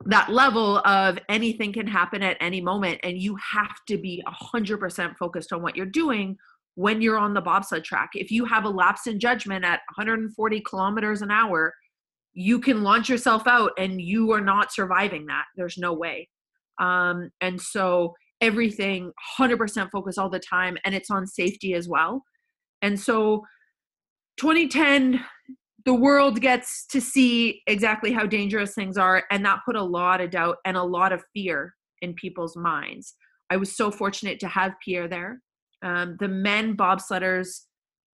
C: that level of anything can happen at any moment and you have to be 100% focused on what you're doing when you're on the bobsled track if you have a lapse in judgment at 140 kilometers an hour you can launch yourself out and you are not surviving that. There's no way. Um, and so everything 100% focus all the time and it's on safety as well. And so 2010 the world gets to see exactly how dangerous things are and that put a lot of doubt and a lot of fear in people's minds. I was so fortunate to have pierre there. Um, the men bobsledders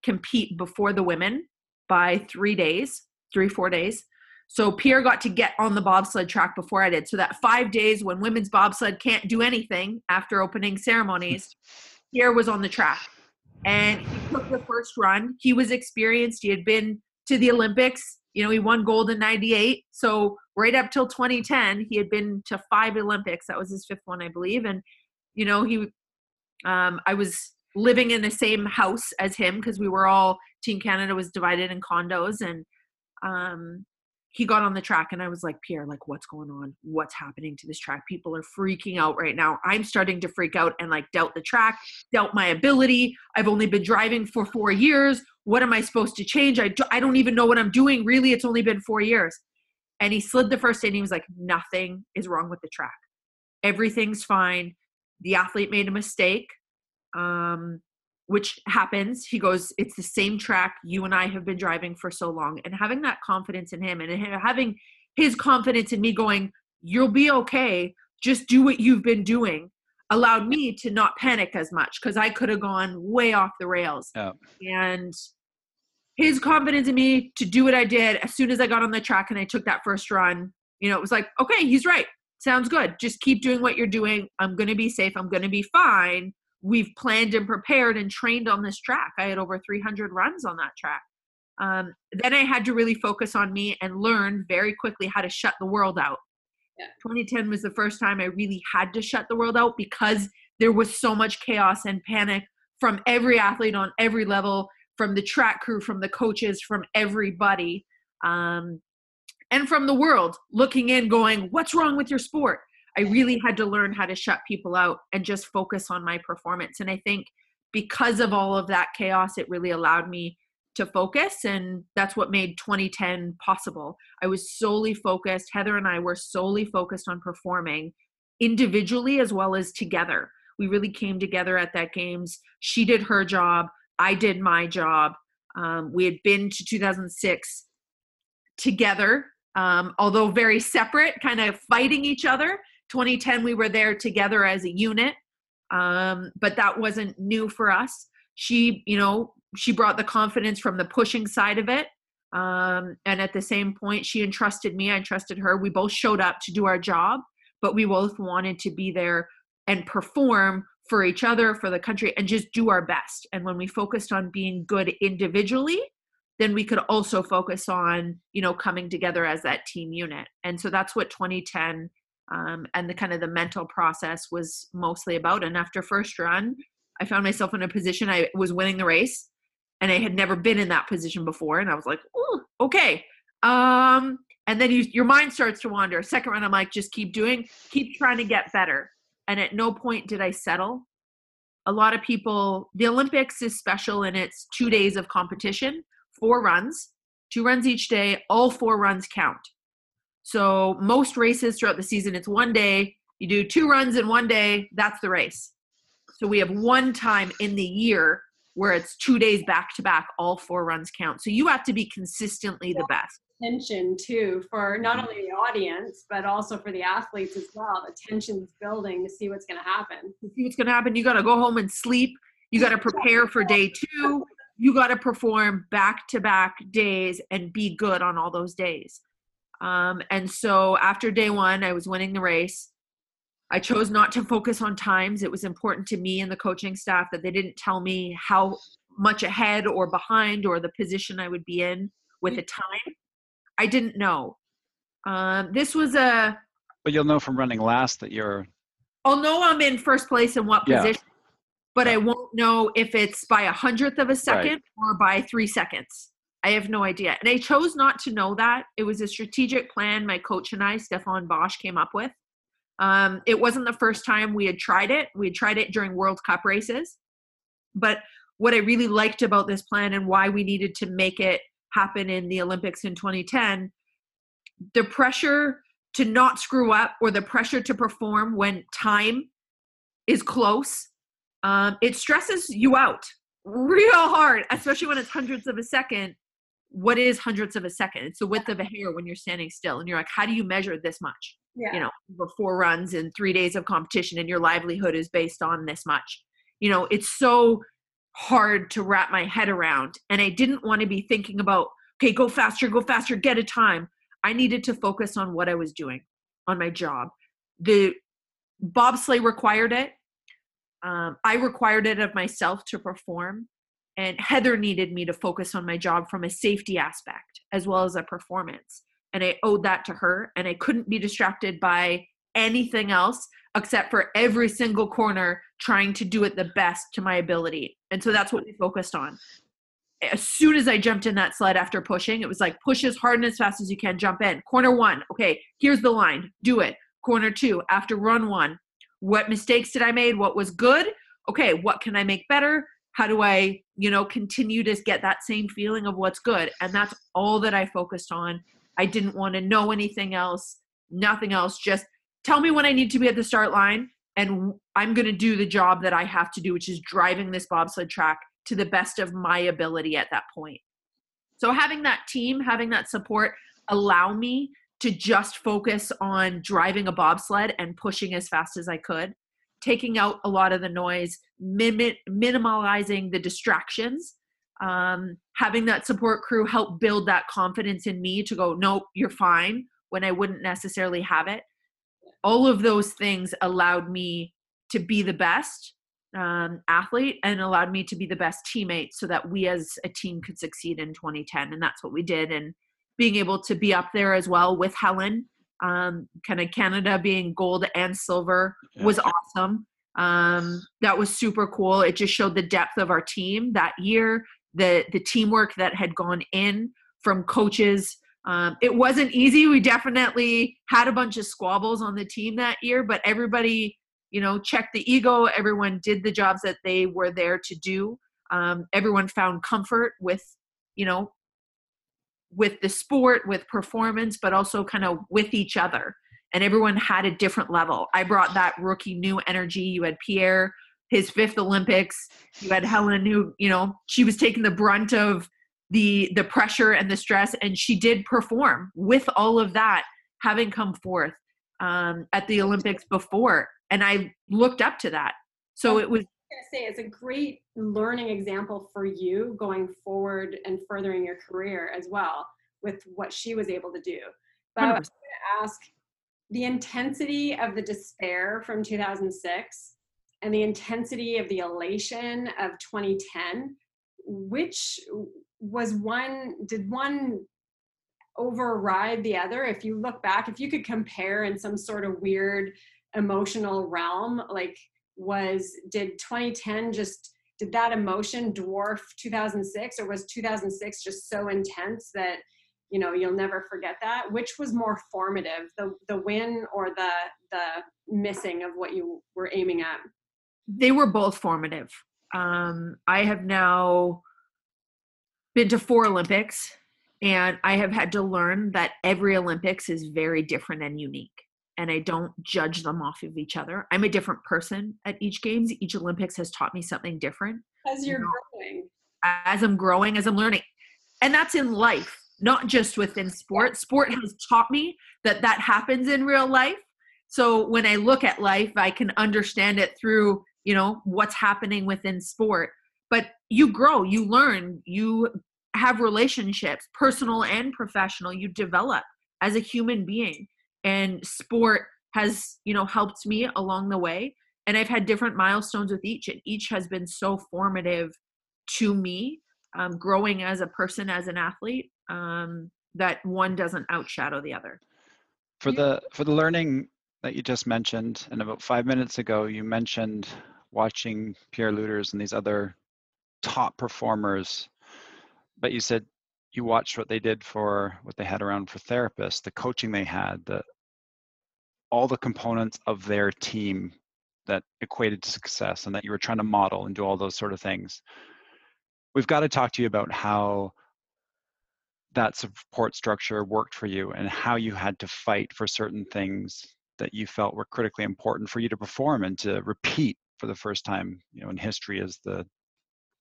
C: compete before the women by three days three four days so pierre got to get on the bobsled track before i did so that five days when women's bobsled can't do anything after opening ceremonies (laughs) pierre was on the track and he took the first run he was experienced he had been to the Olympics. You know, he won gold in 98. So right up till 2010, he had been to five Olympics. That was his fifth one, I believe. And, you know, he, um, I was living in the same house as him because we were all, Team Canada was divided in condos. And, um, he got on the track and I was like, Pierre, like, what's going on? What's happening to this track? People are freaking out right now. I'm starting to freak out and like doubt the track, doubt my ability. I've only been driving for four years. What am I supposed to change? I, do, I don't even know what I'm doing. Really, it's only been four years. And he slid the first day and he was like, nothing is wrong with the track. Everything's fine. The athlete made a mistake. Um, which happens. He goes, It's the same track you and I have been driving for so long. And having that confidence in him and having his confidence in me going, You'll be okay. Just do what you've been doing allowed me to not panic as much because I could have gone way off the rails. And his confidence in me to do what I did as soon as I got on the track and I took that first run, you know, it was like, okay, he's right. Sounds good. Just keep doing what you're doing. I'm going to be safe. I'm going to be fine we've planned and prepared and trained on this track. I had over 300 runs on that track. Um, then I had to really focus on me and learn very quickly how to shut the world out. Yeah. 2010 was the first time I really had to shut the world out because there was so much chaos and panic from every athlete on every level, from the track crew, from the coaches, from everybody, um, and from the world looking in, going, What's wrong with your sport? I really had to learn how to shut people out and just focus on my performance. And I think because of all of that chaos, it really allowed me to focus. And that's what made 2010 possible. I was solely focused, Heather and I were solely focused on performing individually as well as together. We really came together at that games. She did her job, I did my job. Um, we had been to 2006 together, um, although very separate, kind of fighting each other. 2010 we were there together as a unit um, but that wasn't new for us. She you know she brought the confidence from the pushing side of it um, and at the same point she entrusted me i entrusted her. We both showed up to do our job but we both wanted to be there and perform for each other for the country and just do our best. And when we focused on being good individually then we could also focus on you know coming together as that team unit. And so that's what 2010 um, and the kind of the mental process was mostly about. And after first run, I found myself in a position I was winning the race, and I had never been in that position before. And I was like, okay. Um, and then you, your mind starts to wander. Second run, I'm like, just keep doing, keep trying to get better. And at no point did I settle. A lot of people, the Olympics is special in its two days of competition, four runs, two runs each day. All four runs count. So most races throughout the season, it's one day. You do two runs in one day. That's the race. So we have one time in the year where it's two days back to back. All four runs count. So you have to be consistently the best.
B: Tension too for not only the audience but also for the athletes as well. The tension's building to see what's going to happen.
C: To see what's going to happen. You got to go home and sleep. You got to prepare for day two. You got to perform back to back days and be good on all those days. Um, and so after day one, I was winning the race. I chose not to focus on times. It was important to me and the coaching staff that they didn't tell me how much ahead or behind or the position I would be in with a time. I didn't know. Um, this was a.
D: But you'll know from running last that you're.
C: I'll know I'm in first place in what yeah. position, but I won't know if it's by a hundredth of a second right. or by three seconds. I have no idea. And I chose not to know that. It was a strategic plan my coach and I, Stefan Bosch, came up with. Um, it wasn't the first time we had tried it. We had tried it during World Cup races. But what I really liked about this plan and why we needed to make it happen in the Olympics in 2010, the pressure to not screw up or the pressure to perform when time is close, um, it stresses you out real hard, especially when it's hundreds of a second. What is hundredths of a second? It's the width of a hair when you're standing still, and you're like, how do you measure this much? Yeah. You know, over four runs and three days of competition, and your livelihood is based on this much. You know, it's so hard to wrap my head around, and I didn't want to be thinking about, okay, go faster, go faster, get a time. I needed to focus on what I was doing, on my job. The bobsleigh required it. Um, I required it of myself to perform. And Heather needed me to focus on my job from a safety aspect as well as a performance. And I owed that to her. And I couldn't be distracted by anything else except for every single corner trying to do it the best to my ability. And so that's what we focused on. As soon as I jumped in that sled after pushing, it was like push as hard and as fast as you can, jump in. Corner one, okay, here's the line, do it. Corner two, after run one, what mistakes did I made? What was good? Okay, what can I make better? How do I, you know, continue to get that same feeling of what's good? And that's all that I focused on. I didn't want to know anything else, nothing else. Just tell me when I need to be at the start line, and I'm going to do the job that I have to do, which is driving this bobsled track to the best of my ability at that point. So having that team, having that support allow me to just focus on driving a bobsled and pushing as fast as I could, taking out a lot of the noise, mim- minimalizing the distractions, um, having that support crew help build that confidence in me to go, nope, you're fine, when I wouldn't necessarily have it. All of those things allowed me to be the best um, athlete and allowed me to be the best teammate so that we as a team could succeed in 2010. And that's what we did. And being able to be up there as well with Helen, um, kind of Canada being gold and silver was awesome. Um, that was super cool. It just showed the depth of our team that year, the the teamwork that had gone in from coaches. Um, it wasn't easy. We definitely had a bunch of squabbles on the team that year, but everybody, you know, checked the ego. Everyone did the jobs that they were there to do. Um, everyone found comfort with, you know, with the sport, with performance, but also kind of with each other. And everyone had a different level. I brought that rookie new energy. You had Pierre, his fifth Olympics. You had Helen, who, you know, she was taking the brunt of the the pressure and the stress, and she did perform with all of that having come forth um, at the Olympics before. And I looked up to that. So it was
B: say it's a great learning example for you going forward and furthering your career as well with what she was able to do. But 100%. I was going to ask the intensity of the despair from 2006 and the intensity of the elation of 2010 which was one did one override the other? If you look back if you could compare in some sort of weird emotional realm like was did 2010 just did that emotion dwarf 2006 or was 2006 just so intense that you know you'll never forget that which was more formative the the win or the the missing of what you were aiming at
C: they were both formative um i have now been to four olympics and i have had to learn that every olympics is very different and unique and I don't judge them off of each other. I'm a different person at each games. Each Olympics has taught me something different.
B: As you're you know, growing.
C: As I'm growing, as I'm learning. And that's in life, not just within sport. Sport has taught me that that happens in real life. So when I look at life, I can understand it through, you know, what's happening within sport. But you grow, you learn, you have relationships, personal and professional, you develop as a human being and sport has you know helped me along the way and i've had different milestones with each and each has been so formative to me um, growing as a person as an athlete um, that one doesn't outshadow the other
D: for the for the learning that you just mentioned and about five minutes ago you mentioned watching pierre lueders and these other top performers but you said you watched what they did for what they had around for therapists, the coaching they had, the all the components of their team that equated to success and that you were trying to model and do all those sort of things. We've got to talk to you about how that support structure worked for you and how you had to fight for certain things that you felt were critically important for you to perform and to repeat for the first time you know in history as the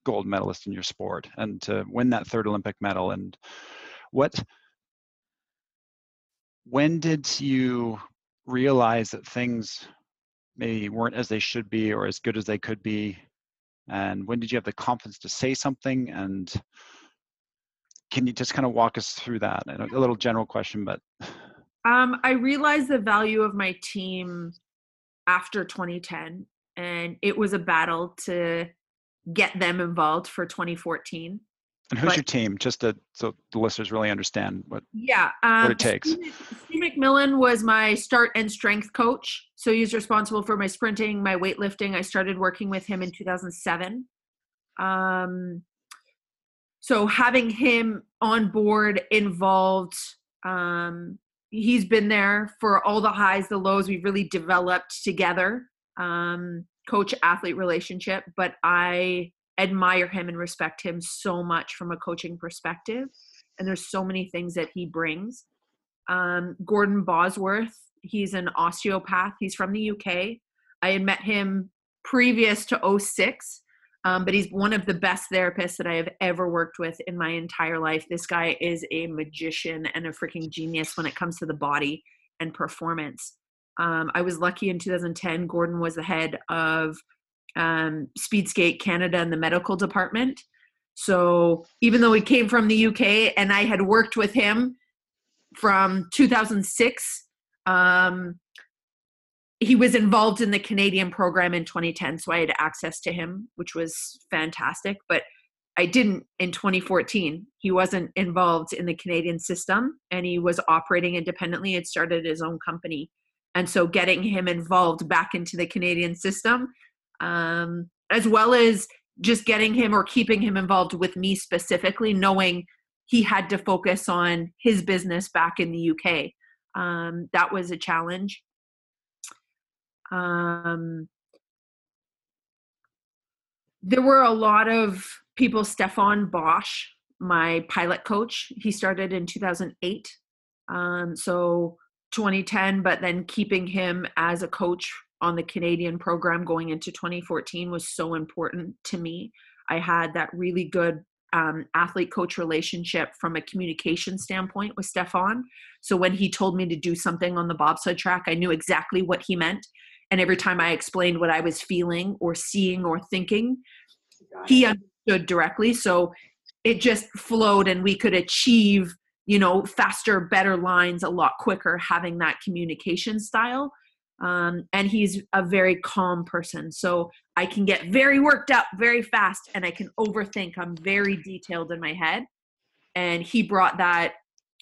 D: gold medalist in your sport and to win that third olympic medal and what when did you realize that things maybe weren't as they should be or as good as they could be and when did you have the confidence to say something? And can you just kind of walk us through that? And a little general question but
C: um, i realized the value of my team after 2010 and it was a battle to get them involved for 2014
D: and who's but, your team? Just to, so the listeners really understand what
C: yeah
D: um, what it takes.
C: Steve, steve mcmillan was my start and strength coach so he's responsible for my sprinting my weightlifting. I started working with him in 2007 um, so having him on board involved um, he's been there for all the highs the lows. We've really developed together um, coach athlete relationship but i admire him and respect him so much from a coaching perspective and there's so many things that he brings um, gordon bosworth he's an osteopath he's from the uk i had met him previous to 06 um, but he's one of the best therapists that I have ever worked with in my entire life. This guy is a magician and a freaking genius when it comes to the body and performance. Um, I was lucky in 2010, Gordon was the head of um, Speedskate Canada in the medical department. So even though he came from the UK and I had worked with him from 2006 um, he was involved in the Canadian program in 2010, so I had access to him, which was fantastic. But I didn't in 2014. He wasn't involved in the Canadian system and he was operating independently. Had started his own company. And so getting him involved back into the Canadian system, um, as well as just getting him or keeping him involved with me specifically, knowing he had to focus on his business back in the UK. Um, that was a challenge. Um, there were a lot of people. Stefan Bosch, my pilot coach, he started in 2008. Um, so 2010, but then keeping him as a coach on the Canadian program going into 2014 was so important to me. I had that really good um, athlete coach relationship from a communication standpoint with Stefan. So when he told me to do something on the bobsled track, I knew exactly what he meant and every time I explained what I was feeling or seeing or thinking, he understood directly. So it just flowed and we could achieve, you know, faster, better lines a lot quicker having that communication style. Um, and he's a very calm person. So I can get very worked up very fast and I can overthink. I'm very detailed in my head. And he brought that,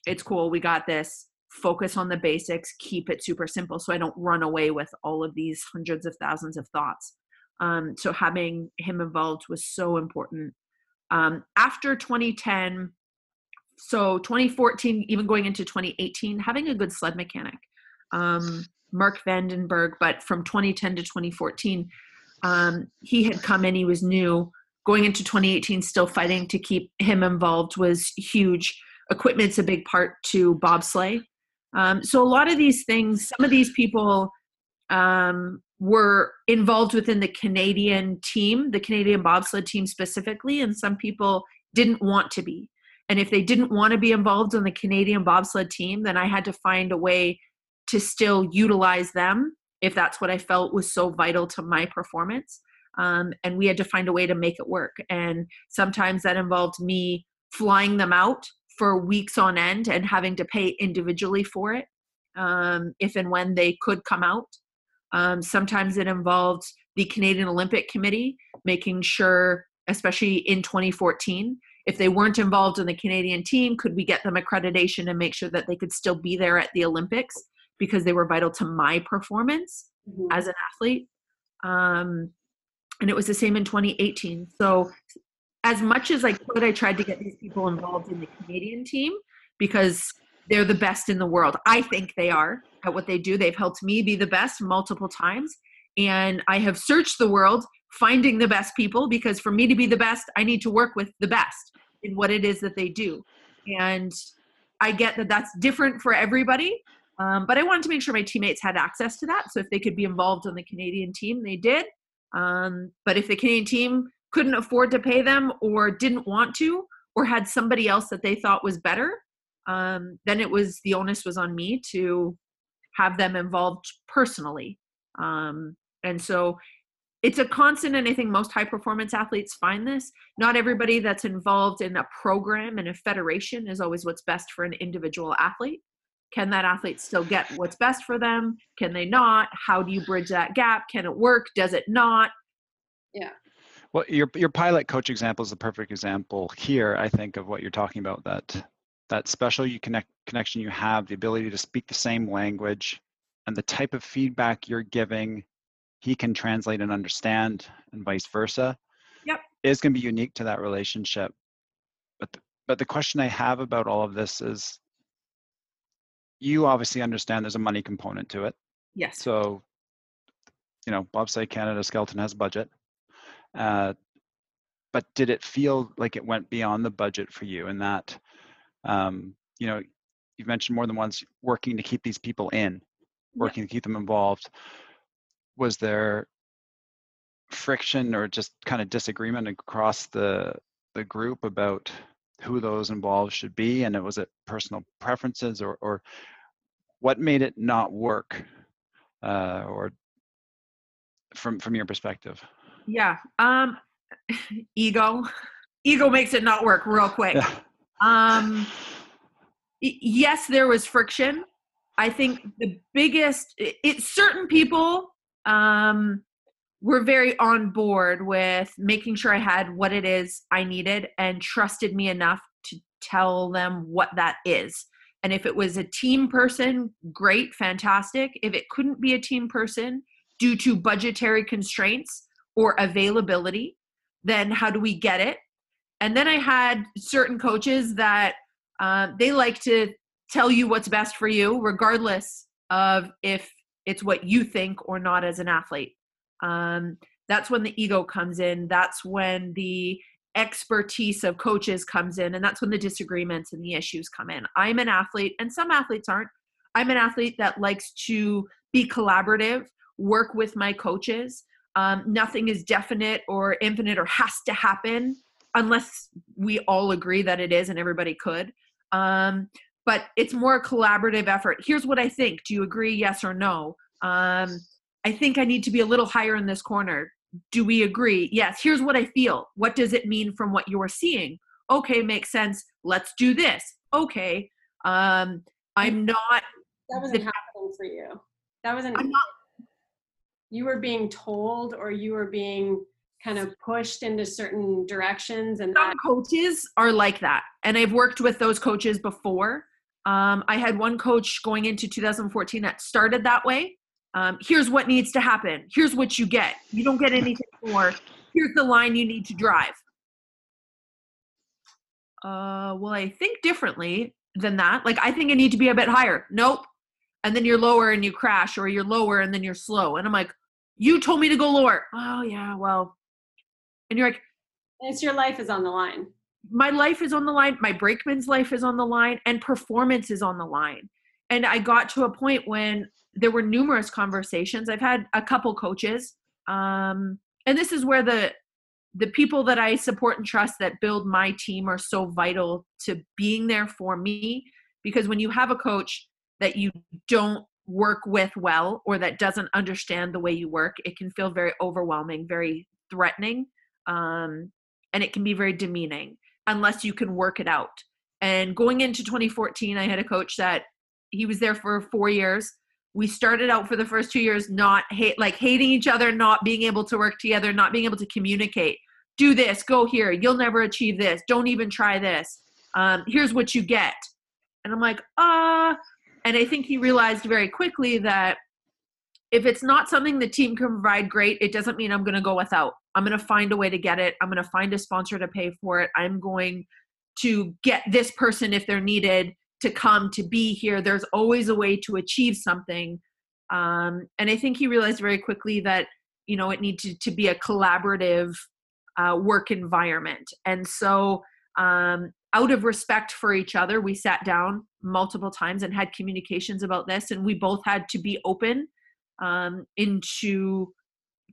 C: it's cool, we got this focus on the basics, keep it super simple so I don't run away with all of these hundreds of thousands of thoughts. Um, so having him involved was so important. Um, after 2010, so 2014, even going into 2018, having a good sled mechanic, um, Mark Vandenberg, but from 2010 to 2014, um, he had come in, he was new. Going into 2018, still fighting to keep him involved was huge. Equipment's a big part to bobsleigh. Um, so a lot of these things, some of these people um, were involved within the Canadian team, the Canadian bobsled team specifically, and some people didn't want to be. And if they didn't want to be involved in the Canadian bobsled team, then I had to find a way to still utilize them if that's what I felt was so vital to my performance. Um, and we had to find a way to make it work. And sometimes that involved me flying them out for weeks on end and having to pay individually for it um, if and when they could come out. Um, sometimes it involved the Canadian Olympic Committee making sure, especially in 2014, if they weren't involved in the Canadian team, could we get them accreditation and make sure that they could still be there at the Olympics because they were vital to my performance mm-hmm. as an athlete. Um, and it was the same in 2018. So as much as I could, I tried to get these people involved in the Canadian team because they're the best in the world. I think they are at what they do. They've helped me be the best multiple times. And I have searched the world finding the best people because for me to be the best, I need to work with the best in what it is that they do. And I get that that's different for everybody. Um, but I wanted to make sure my teammates had access to that. So if they could be involved on the Canadian team, they did. Um, but if the Canadian team couldn't afford to pay them or didn't want to or had somebody else that they thought was better, um, then it was the onus was on me to have them involved personally. Um, and so it's a constant, and I think most high performance athletes find this. Not everybody that's involved in a program and a federation is always what's best for an individual athlete. Can that athlete still get what's best for them? Can they not? How do you bridge that gap? Can it work? Does it not?
B: Yeah.
D: Well, your your pilot coach example is the perfect example here. I think of what you're talking about that that special you connect connection you have, the ability to speak the same language, and the type of feedback you're giving, he can translate and understand, and vice versa.
C: Yep.
D: Is going to be unique to that relationship. But the, but the question I have about all of this is, you obviously understand there's a money component to it.
C: Yes.
D: So, you know, Bobsleigh Canada Skeleton has budget. Uh, but did it feel like it went beyond the budget for you in that, um, you know, you've mentioned more than once working to keep these people in, working to keep them involved. Was there friction or just kind of disagreement across the the group about who those involved should be and it was it personal preferences or or what made it not work uh, or from from your perspective
C: Yeah. Um, (laughs) ego. Ego makes it not work real quick.
D: yeah
C: Um, yes, there was friction. I think the biggest, it, it certain people um, were very on board with making sure I had what it is I needed and trusted me enough to tell them what that is. And if it was a team person, great, fantastic. If it couldn't be a team person due to budgetary constraints or availability, then how do we get it? And then I had certain coaches that uh, they like to tell you what's best for you, regardless of if it's what you think or not as an athlete. Um, that's when the ego comes in. That's when the expertise of coaches comes in. And that's when the disagreements and the issues come in. I'm an athlete, and some athletes aren't. I'm an athlete that likes to be collaborative, work with my coaches. Um, nothing is definite or infinite or has to happen unless we all agree that it is and everybody could. Um, but it's more a collaborative effort. Here's what I think. Do you agree? Yes or no? Um, I think I need to be a little higher in this corner. Do we agree? Yes. Here's what I feel. What does it mean from what you're seeing? Okay, makes sense. Let's do this. Okay. Um, I'm not.
B: That wasn't happening for you. That wasn't.
C: I'm not.
B: You were being told, or you were being kind of pushed into certain directions, and that.
C: Coaches are like that, and I've worked with those coaches before. Um, I had one coach going into 2014 that started that way. Um, here's what needs to happen. Here's what you get. You don't get anything more. Here's the line you need to drive. Uh, well, I think differently than that. Like, I think I need to be a bit higher. Nope. And then you're lower and you crash, or you're lower and then you're slow. And I'm like, you told me to go lower. Oh, yeah, well. And you're like,
B: It's your life is on the line.
C: my life is on the line, my brakeman's life is on the line, and performance is on the line. And I got to a point when there were numerous conversations. I've had a couple coaches, um, and this is where the the people that I support and trust that build my team are so vital to being there for me. Because when you have a coach that you don't work with well or that doesn't understand the way you work, it can feel very overwhelming, very threatening, um, and it can be very demeaning unless you can work it out. And going into 2014, I had a coach that he was there for four years. We started out for the first two years not hate like hating each other, not being able to work together, not being able to communicate. Do this, go here. You'll never achieve this. Don't even try this. Um, here's what you get. And I'm like, ah. Uh, and I think he realized very quickly that if it's not something the team can provide, great. It doesn't mean I'm going to go without. I'm going to find a way to get it. I'm going to find a sponsor to pay for it. I'm going to get this person if they're needed to come to be here. There's always a way to achieve something. Um, and I think he realized very quickly that, you know, it needed to be a collaborative uh, work environment. And so, um, out of respect for each other, we sat down multiple times and had communications about this. And we both had to be open um, into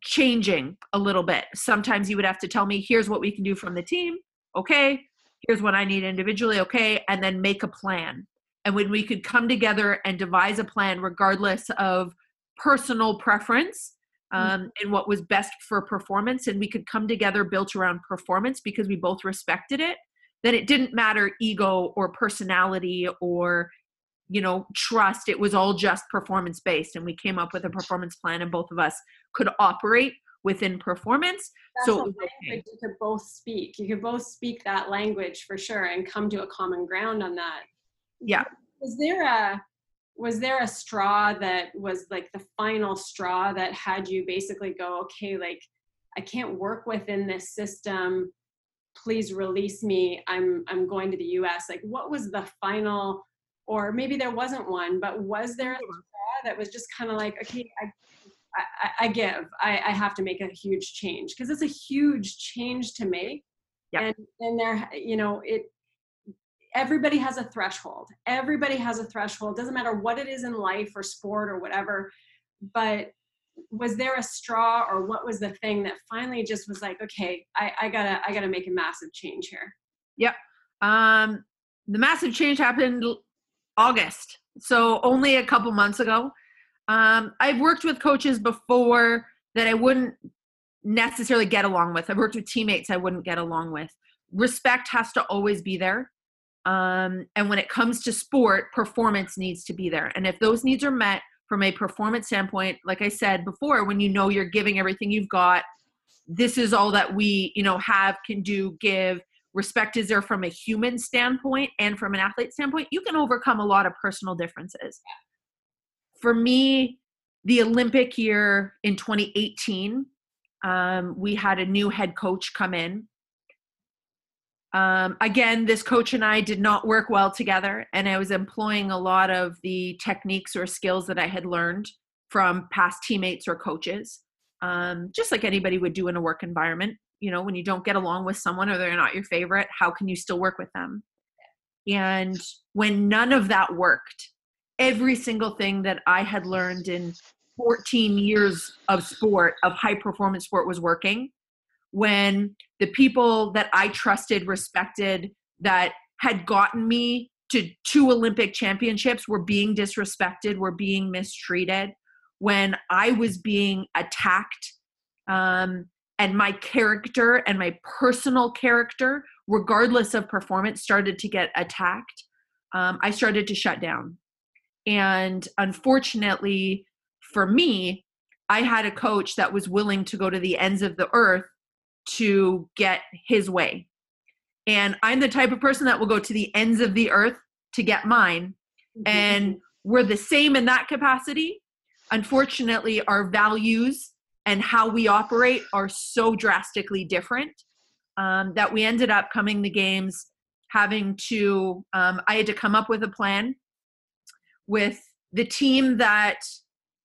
C: changing a little bit. Sometimes you would have to tell me, here's what we can do from the team. Okay. Here's what I need individually. Okay. And then make a plan. And when we could come together and devise a plan, regardless of personal preference mm-hmm. um, and what was best for performance, and we could come together built around performance because we both respected it, then it didn't matter ego or personality or you know trust it was all just performance based and we came up with a performance plan and both of us could operate within performance
B: That's so okay. you could both speak. You could both speak that language for sure and come to a common ground on that.
C: Yeah.
B: Was there a was there a straw that was like the final straw that had you basically go okay like i can't work within this system. Please release me. I'm i'm going to the us like what was the final or maybe there wasn't one but was there a straw that was just kind of like okay i I, I give. I, I have to make a huge change because it's a huge change to make
C: yep.
B: and and there you know it everybody has a threshold. Everybody has a threshold. Doesn't matter what it is in life or sport or whatever but was there a straw or what was the thing that finally just was like okay i, I gotta i gotta make a massive change here.
C: Yep. Um the massive change happened august. So only a couple months ago um i've worked with coaches before that i wouldn't necessarily get along with. I've worked with teammates i wouldn't get along with. Respect has to always be there. Um, and when it comes to sport performance needs to be there. And if those needs are met from a performance standpoint like i said before when you know you're giving everything you've got this is all that we you know have can do give. Respect is there from a human standpoint and from an athlete standpoint. You can overcome a lot of personal differences for me the olympic year in 2018 um, we had a new head coach come in um, again, this coach and I did not work well together, and I was employing a lot of the techniques or skills that I had learned from past teammates or coaches, um, just like anybody would do in a work environment. You know, when you don't get along with someone or they're not your favorite, how can you still work with them? And when none of that worked, every single thing that I had learned in 14 years of sport, of high performance sport, was working when the people that I trusted, respected, that had gotten me to two Olympic championships were being disrespected, were being mistreated, when I was being attacked, um, and my character and my personal character, regardless of performance, started to get attacked, um, I started to shut down. And unfortunately for me, I had a coach that was willing to go to the ends of the earth to get his way. And I'm the type of person that will go to the ends of the earth to get mine. Mm-hmm. And we're the same in that capacity. Unfortunately, our values and how we operate are so drastically different um, that we ended up coming the games having to, um, I had to come up with a plan with the team that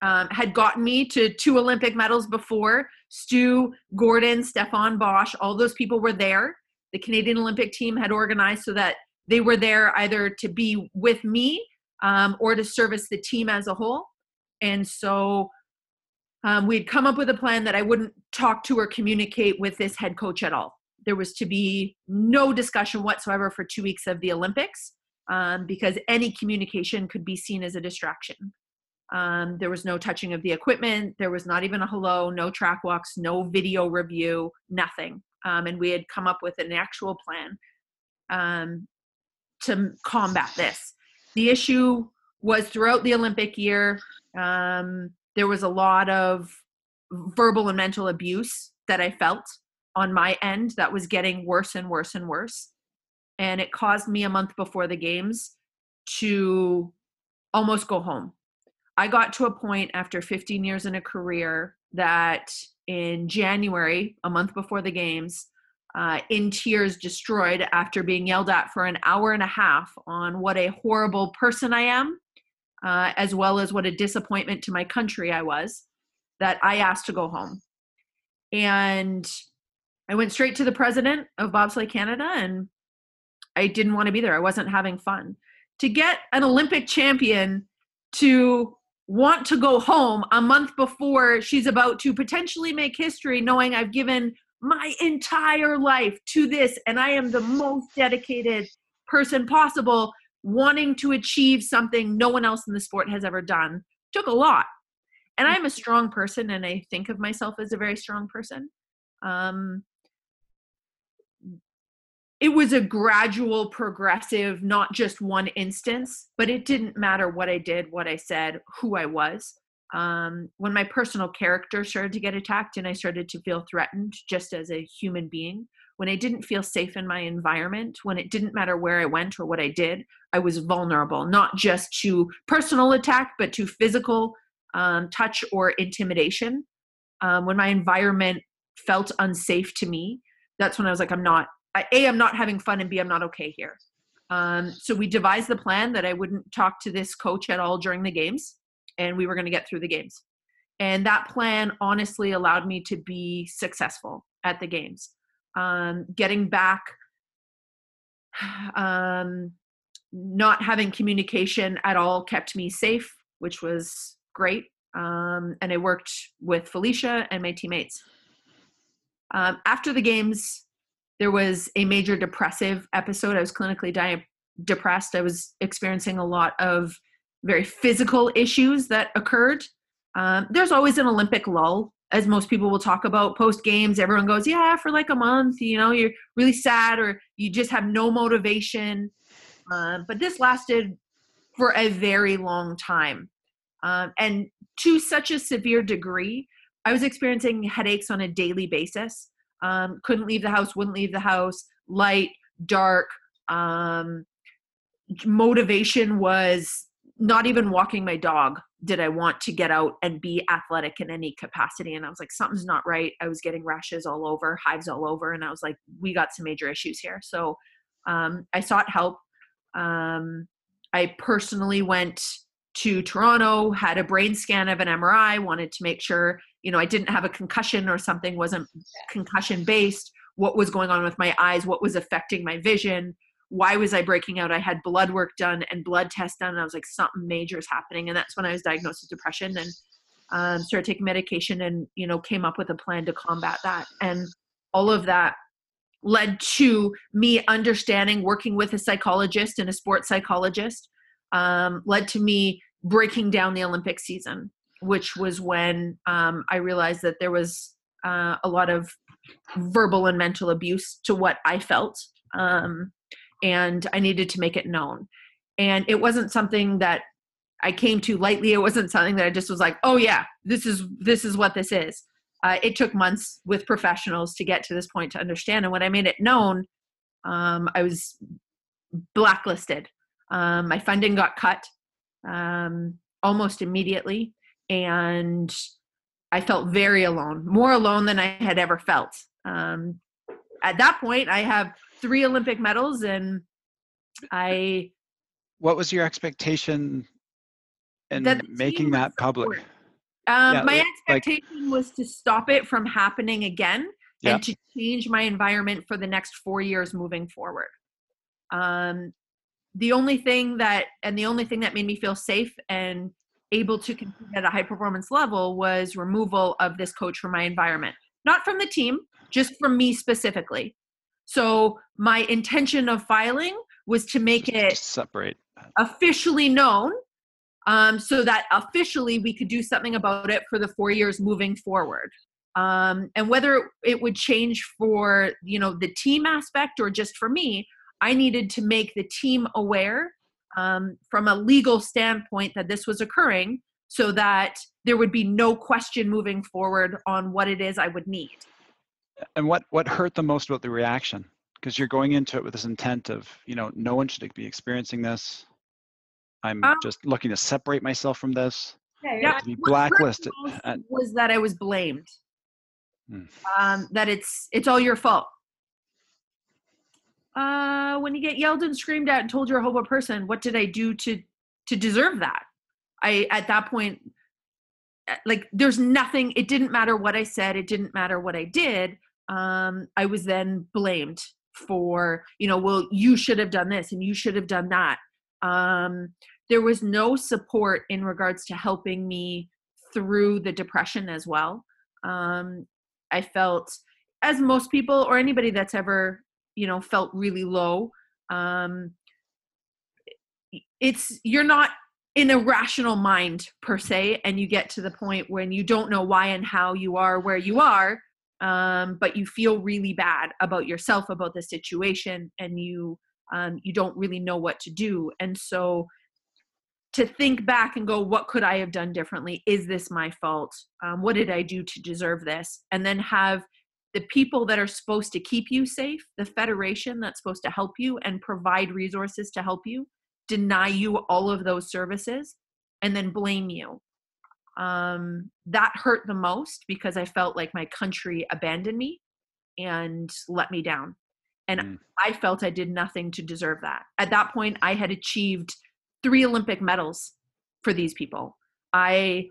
C: um, had gotten me to two Olympic medals before. Stu, Gordon, Stefan Bosch, all those people were there. The Canadian Olympic team had organized so that they were there either to be with me um, or to service the team as a whole. And so um, we'd come up with a plan that I wouldn't talk to or communicate with this head coach at all. There was to be no discussion whatsoever for two weeks of the Olympics um, because any communication could be seen as a distraction. Um, there was no touching of the equipment. There was not even a hello, no track walks, no video review, nothing. Um, and we had come up with an actual plan um, to combat this. The issue was throughout the Olympic year, um, there was a lot of verbal and mental abuse that I felt on my end that was getting worse and worse and worse. And it caused me a month before the games to almost go home I got to a point after 15 years in a career that in January, a month before the games, uh, in tears, destroyed after being yelled at for an hour and a half on what a horrible person I am, uh, as well as what a disappointment to my country I was, that I asked to go home. And I went straight to the president of Bobsleigh Canada and I didn't want to be there. I wasn't having fun. To get an Olympic champion to want to go home a month before she's about to potentially make history, knowing I've given my entire life to this and I am the most dedicated person possible, wanting to achieve something no one else in the sport has ever done, took a lot. And I'm a strong person and I think of myself as a very strong person. Um, it was a gradual progressive not just one instance but it didn't matter what i did what i said who i was. Um, when my personal character started to get attacked and i started to feel threatened just as a human being when i didn't feel safe in my environment when it didn't matter where i went or what i did i was vulnerable not just to personal attack but to physical um, touch or intimidation. Um, when my environment felt unsafe to me that's when i was like i'm not a i'm not having fun and b i'm not okay here. Um, so we devised the plan that i wouldn't talk to this coach at all during the games and we were going to get through the games. And that plan honestly allowed me to be successful at the games. Um, getting back (sighs) um, not having communication at all kept me safe which was great. Um, and i worked with Phylicia and my teammates. Um, after the games there was a major depressive episode. I was clinically di- depressed. I was experiencing a lot of very physical issues that occurred. Um, there's always an Olympic lull, as most people will talk about post games. Everyone goes, Yeah, for like a month, you know, you're really sad or you just have no motivation. Uh, but this lasted for a very long time. Um, and to such a severe degree, I was experiencing headaches on a daily basis um, couldn't leave the house, wouldn't leave the house, light, dark. Um, motivation was not even walking my dog did I want to get out and be athletic in any capacity. And I was like, something's not right. I was getting rashes all over, hives all over. And I was like, we got some major issues here. So um, I sought help. Um, I personally went to Toronto, had a brain scan of an MRI, wanted to make sure you know i didn't have a concussion or something wasn't concussion based what was going on with my eyes what was affecting my vision why was i breaking out? I had blood work done and blood tests done and i was like something major is happening and that's when i was diagnosed with depression and um, started taking medication and you know came up with a plan to combat that and all of that led to me understanding working with a psychologist and a sports psychologist um, led to me breaking down the olympic season which was when um, I realized that there was uh, a lot of verbal and mental abuse to what I felt. Um, and I needed to make it known. And it wasn't something that I came to lightly. It wasn't something that I just was like, oh yeah, this is this is what this is. Uh, it took months with professionals to get to this point to understand. And when I made it known, um, I was blacklisted. Um, my funding got cut um, almost immediately and I felt very alone, more alone than I had ever felt. Um, at that point, I have three Olympic medals, and I.
D: What was your expectation in that making that public?
C: Um, yeah, my expectation like, was to stop it from happening again yeah. and to change my environment for the next four years moving forward. Um, the only thing that, and the only thing that made me feel safe and able to compete at a high performance level was removal of this coach from my environment. Not from the team, just from me specifically. So my intention of filing was to make it
D: separate
C: officially known um, so that officially we could do something about it for the four years moving forward um, and whether it would change for you know the team aspect or just for me i needed to make the team aware um, from a legal standpoint that this was occurring so that there would be no question moving forward on what it is I would need.
D: And what, what hurt the most about the reaction? Because you're going into it with this intent of, you know, no one should be experiencing this. I'm um, just looking to separate myself from this.
B: Yeah,
C: Yeah.
D: to be
C: What hurt
D: blacklisted.
C: most was that I was blamed.
D: Hmm.
C: Um, that it's it's all your fault. Uh, when you get yelled and screamed at and told you're a horrible person, what did I do to to deserve that? I at that point, uh, like there's nothing. It didn't matter what I said. It didn't matter what I did. Um, I was then blamed for you know, well, you should have done this and you should have done that. Um, there was no support in regards to helping me through the depression as well. Um, I felt, as most people or anybody that's ever, you know, felt really low, um, it's you're not in a rational mind per se, and you get to the point when you don't know why and how you are where you are, um, but you feel really bad about yourself, about the situation, and you um, you don't really know what to do, and so to think back and go, what could I have done differently? Is this my fault? Um, what did I do to deserve this? And then have the people that are supposed to keep you safe, the federation that's supposed to help you and provide resources to help you, deny you all of those services and then blame you. Um, that hurt the most because I felt like my country abandoned me and let me down. And
D: Mm.
C: I felt I did nothing to deserve that. At that point, I had achieved three Olympic medals for these people. I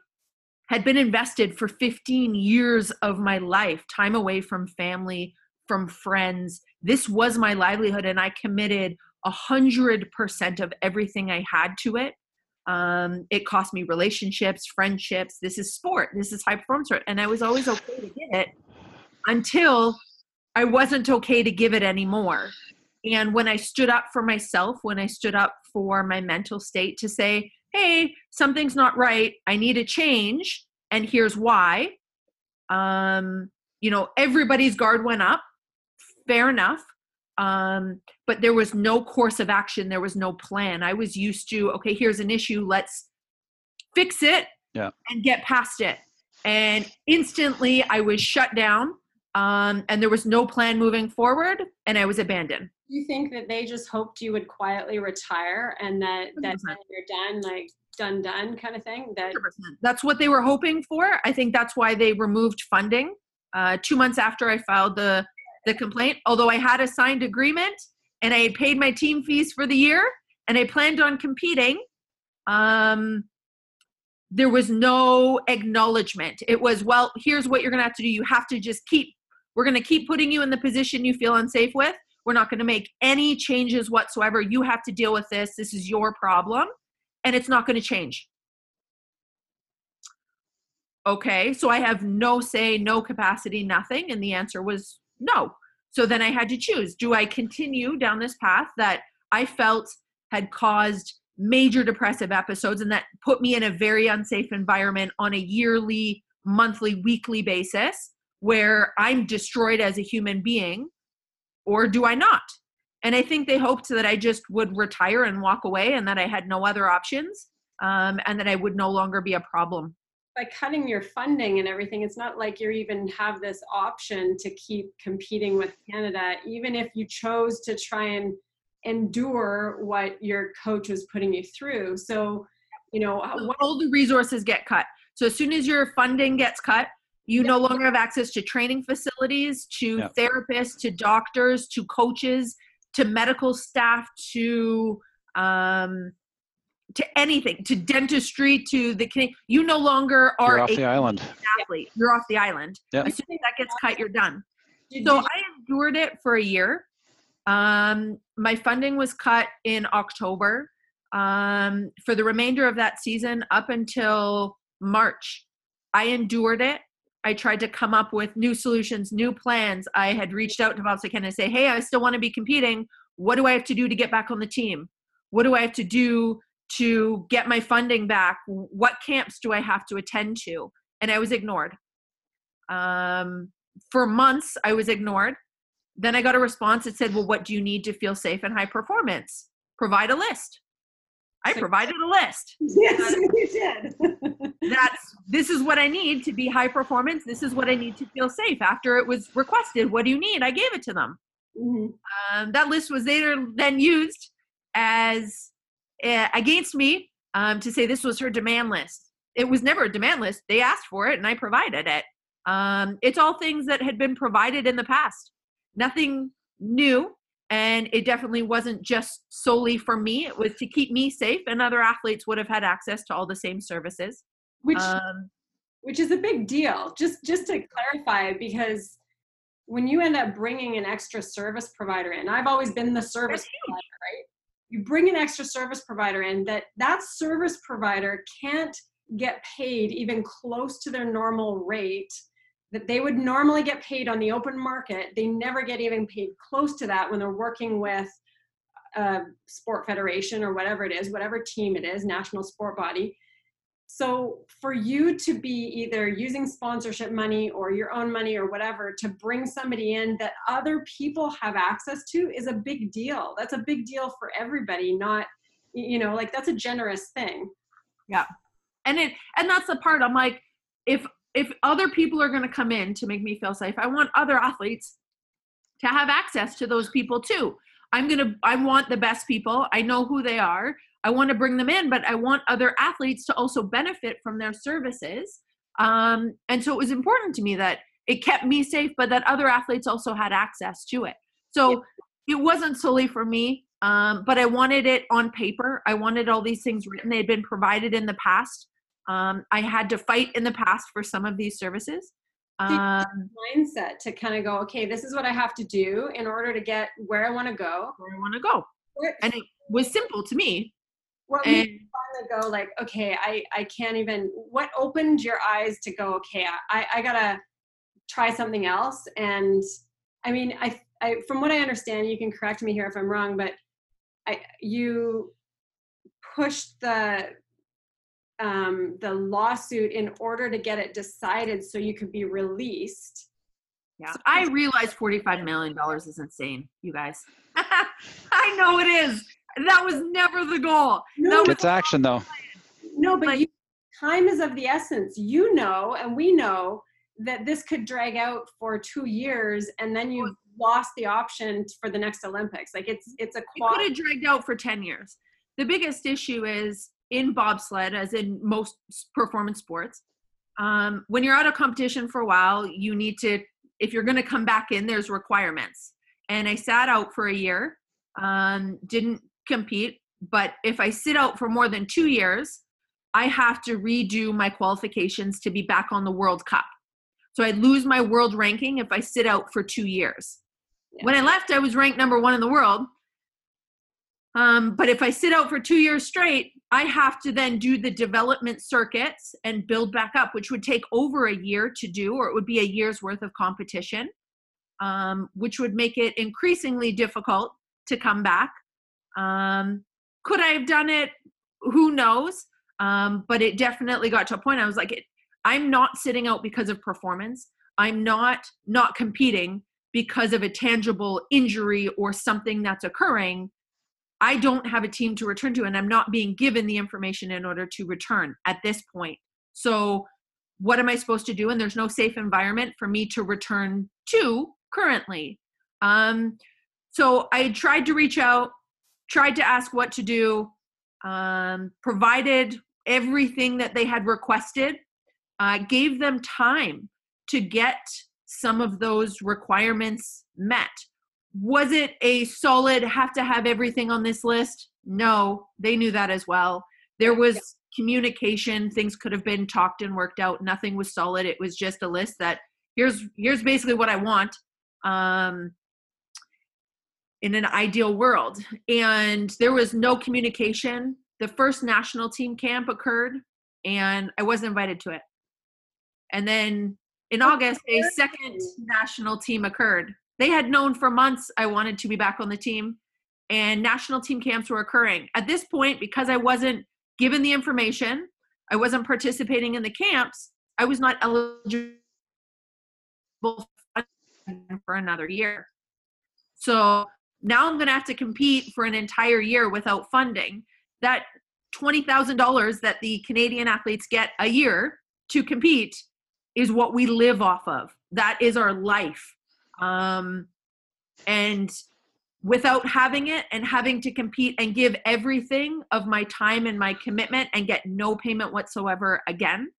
C: had been invested for 15 years of my life, time away from family, from friends. This was my livelihood, and I committed a hundred percent of everything I had to it. Um, it cost me relationships, friendships. This is sport. This is high performance sport, and I was always okay to give it until I wasn't okay to give it anymore. And when I stood up for myself, when I stood up for my mental state to say, hey, something's not right, I need a change, and here's why. Um, you know, everybody's guard went up, fair enough. Um, but there was no course of action, there was no plan. I was used to, okay, here's an issue, let's fix it
D: Yeah.
C: and get past it. And instantly I was shut down um, and there was no plan moving forward and I was abandoned.
B: Do you think that they just hoped you would quietly retire and that that
C: 100%.
B: when you're done, like done, done kind of thing? That
C: 100%. That's what they were hoping for. I think that's why they removed funding uh, two months after I filed the the complaint. Although I had a signed agreement and I had paid my team fees for the year and I planned on competing, um, there was no acknowledgement. It was, well, here's what you're going to have to do. You have to just keep. We're going to keep putting you in the position you feel unsafe with. We're not going to make any changes whatsoever. You have to deal with this. This is your problem, and it's not going to change okay so i have no say no capacity nothing and the answer was no so then i had to choose do i continue down this path that i felt had caused major depressive episodes and that put me in a very unsafe environment on a yearly monthly weekly basis where i'm destroyed as a human being or do i not and i think they hoped that i just would retire and walk away and that i had no other options um, and that i would no longer be a problem
B: by cutting your funding and everything, it's not like you even have this option to keep competing with Canada, even if you chose to try and endure what your coach was putting you through. So, you know, what,
C: all the resources get cut. So as soon as your funding gets cut, you no longer have access to training facilities, to
D: Yeah.
C: therapists, to doctors, to coaches, to medical staff, to um, to anything, to dentistry, to the you no longer are
D: You're off
C: a
D: the island.
C: athlete. You're off the island.
D: Yep.
C: As soon as that gets cut, you're done. So I endured it for a year. Um, my funding was cut in October. Um, for the remainder of that season, up until March, I endured it. I tried to come up with new solutions, new plans. I had reached out to Bob Can and say, "Hey, I still want to be competing. What do I have to do to get back on the team? What do I have to do to get my funding back? What camps do I have to attend to?" And I was ignored. Um, for months, I was ignored. Then I got a response that said, Well, what do you need to feel safe and high performance? Provide a list. I provided a list.
B: yes, (laughs) you did. (laughs)
C: That's this is what I need to be high performance. This is what I need to feel safe. After it was requested, what do you need? I gave it to them.
B: Mhm.
C: Um, that list was later then used as uh, against me um, to say this was her demand list. it was never a demand list. They asked for it and I provided it. Um, it's all things that had been provided in the past. Nothing new. And it definitely wasn't just solely for me. It was to keep me safe, and other athletes would have had access to all the same services.
B: which
C: Um,
B: which is a big deal. Just just to clarify, because when you end up bringing an extra service provider in, I've always been the service provider, right? You bring an extra service provider in that that service provider can't get paid even close to their normal rate that they would normally get paid on the open market. They never get even paid close to that when they're working with a sport federation or whatever it is, whatever team it is, national sport body. So for you to be either using sponsorship money or your own money or whatever to bring somebody in that other people have access to is a big deal. That's a big deal for everybody, not you know, like that's a generous thing. Yeah.
C: And it and that's the part i'm like if if other people are going to come in to make me feel safe i want other athletes to have access to those people too. I'm going to i want the best people. I know who they are. I want to bring them in but i want other athletes to also benefit from their services. Um, and so it was important to me that it kept me safe but that other athletes also had access to it. So it wasn't solely for me um, but i wanted it on paper. I wanted all these things written. They had been provided in the past um, I had to fight in the past for some of these services. Um,
B: Mindset to kind of go, okay, this is what I have to do in order to get where I want to go.
C: where I want to go,
B: Where-
C: and it was simple to me.
B: what made
C: And
B: you finally go like, okay, I I can't even. What opened your eyes to go, okay, I I gotta try something else. And I mean, I I from what I understand, you can correct me here if I'm wrong, but I you pushed the um, the lawsuit in order to get it decided so you could be released.
C: yeah, I realized forty-five million dollars is insane, you guys. (laughs) I know it is. That was never the goal.
B: No,
C: That
D: It's action though.
B: No, but
C: Like-
B: you, time is of the essence. You know, and we know that this could drag out for two years, and then you've lost the option for the next Olympics. Like it's it's a
C: It could have dragged out for 10 years. The biggest issue is in bobsled, as in most performance sports, um, when you're out of competition for a while, you need to, if you're going to come back in, there's requirements. And I sat out for a year, um, didn't compete. But if I sit out for more than two years, I have to redo my qualifications to be back on the World Cup. So I'd lose my world ranking if I sit out for two years.
B: Yeah.
C: When I left, I was ranked number one in the world. Um, but if I sit out for two years straight, I have to then do the development circuits and build back up, which would take over a year to do, or it would be a year's worth of competition, um, which would make it increasingly difficult to come back. Um, could I have done it? Who knows? Um, but it definitely got to a point I was like, it, I'm not sitting out because of performance. I'm not not competing because of a tangible injury or something that's occurring. I don't have a team to return to, and I'm not being given the information in order to return at this point. So, what am I supposed to do? And there's no safe environment for me to return to currently. Um, so, I tried to reach out, tried to ask what to do, um, provided everything that they had requested, uh, gave them time to get some of those requirements met. Was it a solid have to have everything on this list? No, they knew that as well. There was communication, things could have been talked and worked out. Nothing was solid. It was just a list that here's here's basically what I want. Um in an ideal world. And there was no communication. The first national team camp occurred and I wasn't invited to it. And then in August, a second national team occurred. They had known for months I wanted to be back on the team, and national team camps were occurring. At this point, because I wasn't given the information, I wasn't participating in the camps, I was not eligible for another year. So now I'm going to have to compete for an entire year without funding. That $20,000 that the Canadian athletes get a year to compete is what we live off of. That is our life. Um, and without having it and having to compete and give everything of my time and my commitment and get no payment whatsoever again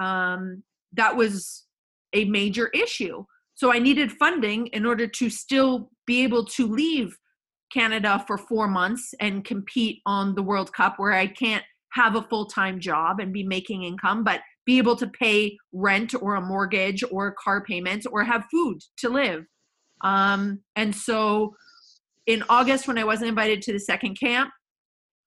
C: um, that was a major issue. So i needed funding in order to still be able to leave canada for four months and compete on the world cup where i can't have a full-time job and be making income but be able to pay rent or a mortgage or car payments or have food to live um, and so in August, when I wasn't invited to the second camp,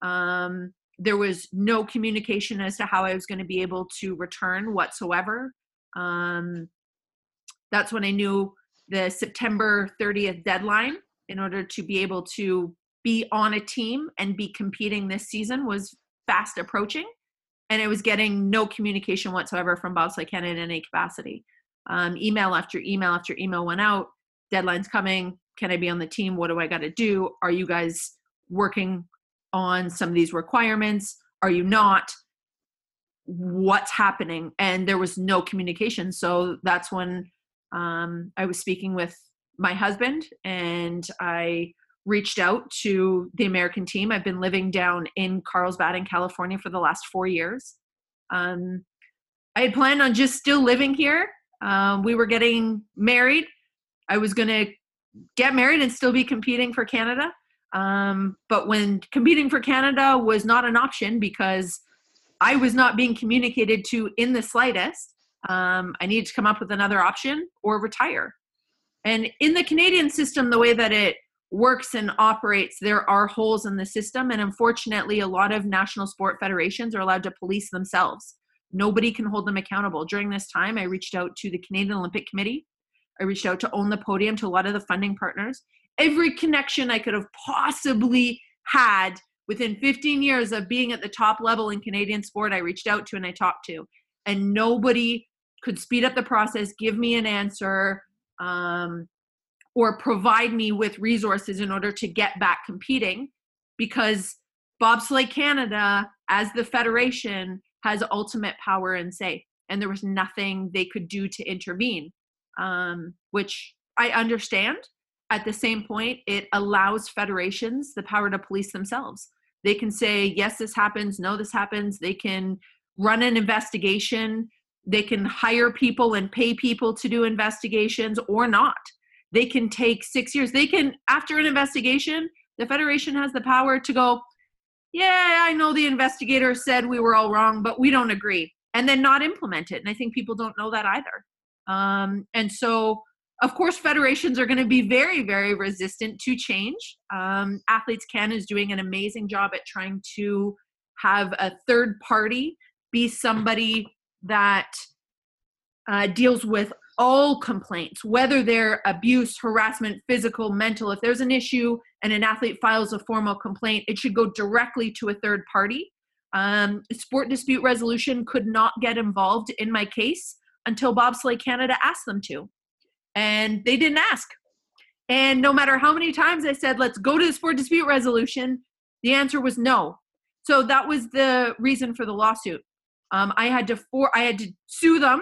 C: um, there was no communication as to how I was going to be able to return whatsoever. Um, that's when I knew the September 30th deadline in order to be able to be on a team and be competing this season was fast approaching. And it was getting no communication whatsoever from Bobsleigh Canada in any capacity. Um, email after email after email went out. Deadline's coming can I be on the team? What do I got to do? Are you guys working on some of these requirements? Are you not? What's happening? And there was no communication. So that's when um, I was speaking with my husband and I reached out to the American team. I've been living down in Carlsbad in California for the last four years. Um, I had planned on just still living here. Um, we were getting married. I was going to get married and still be competing for Canada. Um, but when competing for Canada was not an option because I was not being communicated to in the slightest, um, I needed to come up with another option or retire. And in the Canadian system, the way that it works and operates, there are holes in the system. And unfortunately, a lot of national sport federations are allowed to police themselves. Nobody can hold them accountable. During this time, I reached out to the Canadian Olympic Committee I reached out to own the podium to a lot of the funding partners. Every connection I could have possibly had within 15 years of being at the top level in Canadian sport, I reached out to and I talked to. And nobody could speed up the process, give me an answer, um, or provide me with resources in order to get back competing because Bobsleigh Canada, as the federation, has ultimate power and say. And there was nothing they could do to intervene um, which I understand. At the same point, it allows federations the power to police themselves. They can say, yes, this happens, no, this happens. They can run an investigation. They can hire people and pay people to do investigations or not. They can take six years. They can, after an investigation, the Federation has the power to go, yeah, I know the investigator said we were all wrong, but we don't agree, and then not implement it. And I think people don't know that either. Um, and so, of course, federations are going to be very, very resistant to change. Um, Athletes Can is doing an amazing job at trying to have a third party be somebody that uh, deals with all complaints, whether they're abuse, harassment, physical, mental. If there's an issue and an athlete files a formal complaint, it should go directly to a third party. Um, sport dispute resolution could not get involved in my case until Bobsleigh Canada asked them to. And they didn't ask. And no matter how many times I said, let's go to the sport dispute resolution, the answer was no. So that was the reason for the lawsuit. Um, I had to for I had to sue them,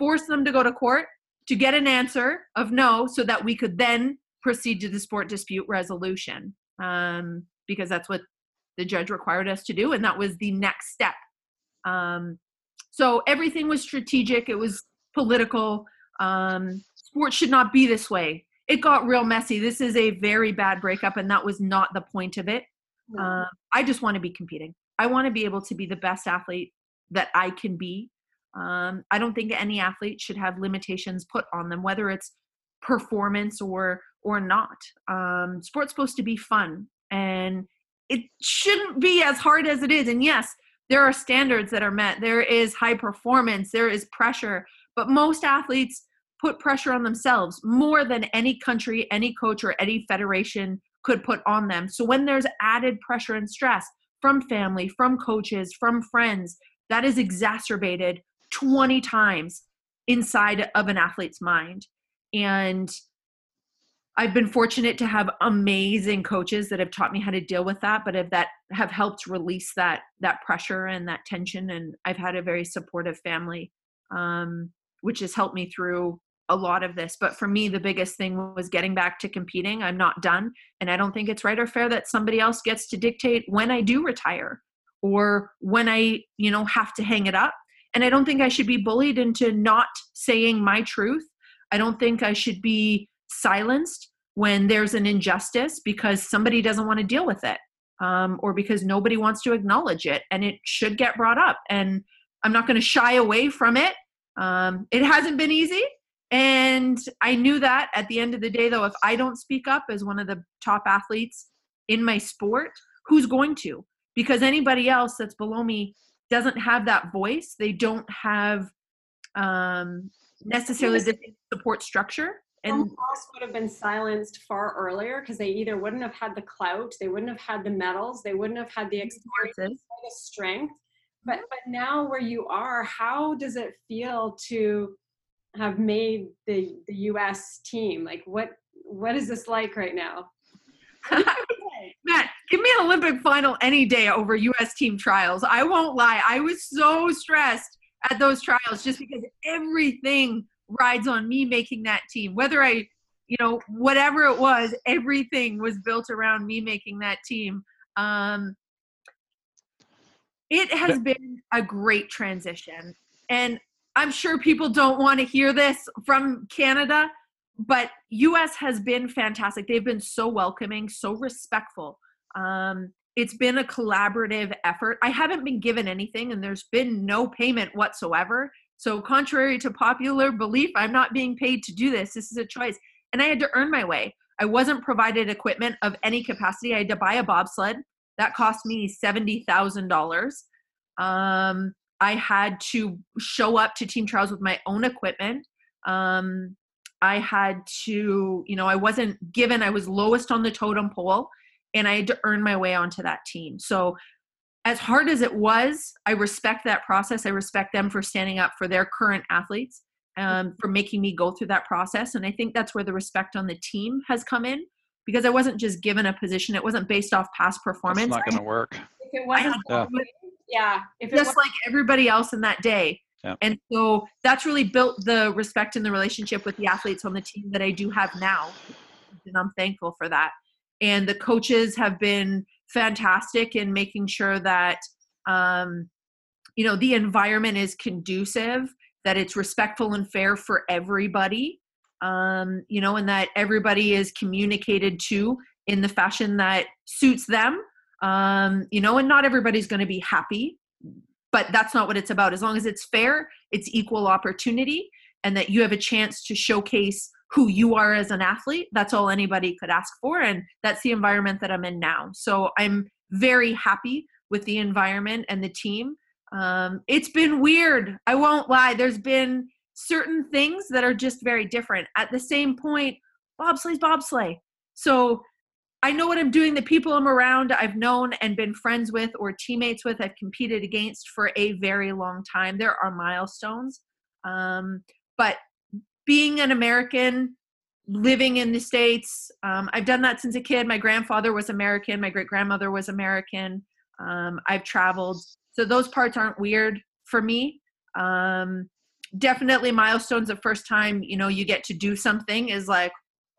C: force them to go to court to get an answer of no, so that we could then proceed to the sport dispute resolution. Um, because that's what the judge required us to do, and that was the next step. Um, so everything was strategic. It was political. Um, sports should not be this way. It got real messy. This is a very bad breakup, and that was not the point of it. Uh, I just want to be competing. I want to be able to be the best athlete that I can be. Um, I don't think any athlete should have limitations put on them, whether it's performance or or not. Um, sport's supposed to be fun, and it shouldn't be as hard as it is. And yes, there are standards that are met there is high performance there is pressure but most athletes put pressure on themselves more than any country any coach or any federation could put on them so when there's added pressure and stress from family from coaches from friends that is exacerbated 20 times inside of an athlete's mind and I've been fortunate to have amazing coaches that have taught me how to deal with that, but have that have helped release that that pressure and that tension. And I've had a very supportive family, um, which has helped me through a lot of this. But for me, the biggest thing was getting back to competing. I'm not done. And I don't think it's right or fair that somebody else gets to dictate when I do retire or when I, you know, have to hang it up. And I don't think I should be bullied into not saying my truth. I don't think I should be silenced when there's an injustice because somebody doesn't want to deal with it um, or because nobody wants to acknowledge it. And it should get brought up. And I'm not going to shy away from it. Um, it hasn't been easy. And I knew that at the end of the day, though, if I don't speak up as one of the top athletes in my sport, who's going to? Because anybody else that's below me doesn't have that voice. They don't have um, necessarily the support structure.
B: And else would have been silenced far earlier because they either wouldn't have had the clout, they wouldn't have had the medals, they wouldn't have had the experience or the strength. But but now where you are, how does it feel to have made the the US team? Like what what is this like right now? (laughs)
C: Matt, give me an Olympic final any day over US team trials. I won't lie. I was so stressed at those trials just because everything rides on me making that team. Whether I, you know, whatever it was, everything was built around me making that team. Um, it has been a great transition. And I'm sure people don't want to hear this from Canada, but US has been fantastic. They've been so welcoming, so respectful. Um, it's been a collaborative effort. I haven't been given anything, and there's been no payment whatsoever. So, contrary to popular belief, I'm not being paid to do this. This is a choice. And I had to earn my way. I wasn't provided equipment of any capacity. I had to buy a bobsled. That cost me $70,000. Um, I had to show up to team trials with my own equipment. Um, I had to, you know, I wasn't given, I was lowest on the totem pole and I had to earn my way onto that team. So, as hard as it was, I respect that process. I respect them for standing up for their current athletes, um, for making me go through that process. And I think that's where the respect on the team has come in because I wasn't just given a position, it wasn't based off past performance. It's
D: not going to work.
B: If it wasn't, yeah. yeah.
C: If just like everybody else in that day.
D: Yeah.
C: And so that's really built the respect and the relationship with the athletes on the team that I do have now. And I'm thankful for that. And the coaches have been fantastic in making sure that, um, you know, the environment is conducive, that it's respectful and fair for everybody, um, you know, and that everybody is communicated to in the fashion that suits them. Um, you know, and not everybody's going to be happy but that's not what it's about as long as it's fair it's equal opportunity and that you have a chance to showcase who you are as an athlete that's all anybody could ask for and that's the environment that i'm in now so i'm very happy with the environment and the team um, it's been weird i won't lie there's been certain things that are just very different at the same point bobsleigh's bobsleigh so I know what I'm doing. The people I'm around, I've known and been friends with or teammates with, I've competed against for a very long time. There are milestones. Um, but being an American, living in the States, um, I've done that since a kid. My grandfather was American, my great grandmother was American. Um, I've traveled. So those parts aren't weird for me. Um, definitely milestones the first time, you know, you get to do something is like,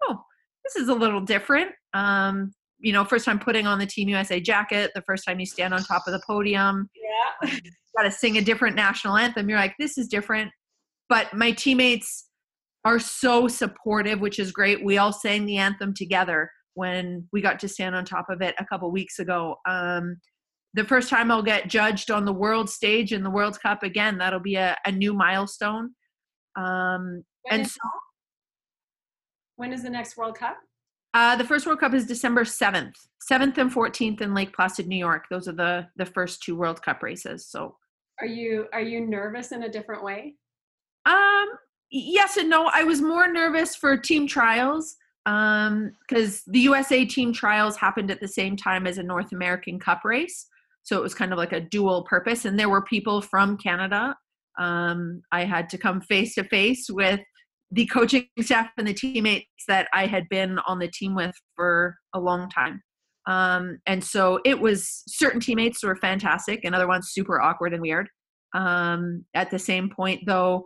C: oh, this is a little different. Um, you know, first time putting on the Team USA jacket, the first time you stand on top of the podium.
B: Yeah.
C: got to sing a different national anthem. You're like, this is different. But my teammates are so supportive, which is great. We all sang the anthem together when we got to stand on top of it a couple weeks ago. Um, the first time I'll get judged on the world stage in the World Cup again, that'll be a, a new milestone. Um, and so
B: when is the next World Cup?
C: Uh, the first World Cup is December 7th. 7th and 14th in Lake Placid, New York. Those are the the first two World Cup races. So
B: Are you are you nervous in a different way?
C: Um yes and no. I was more nervous for team trials um because the USA team trials happened at the same time as a North American Cup race. So it was kind of like a dual purpose and there were people from Canada. Um I had to come face to face with the coaching staff and the teammates that I had been on the team with for a long time. Um, and so it was certain teammates were fantastic and other ones super awkward and weird. Um, at the same point, though,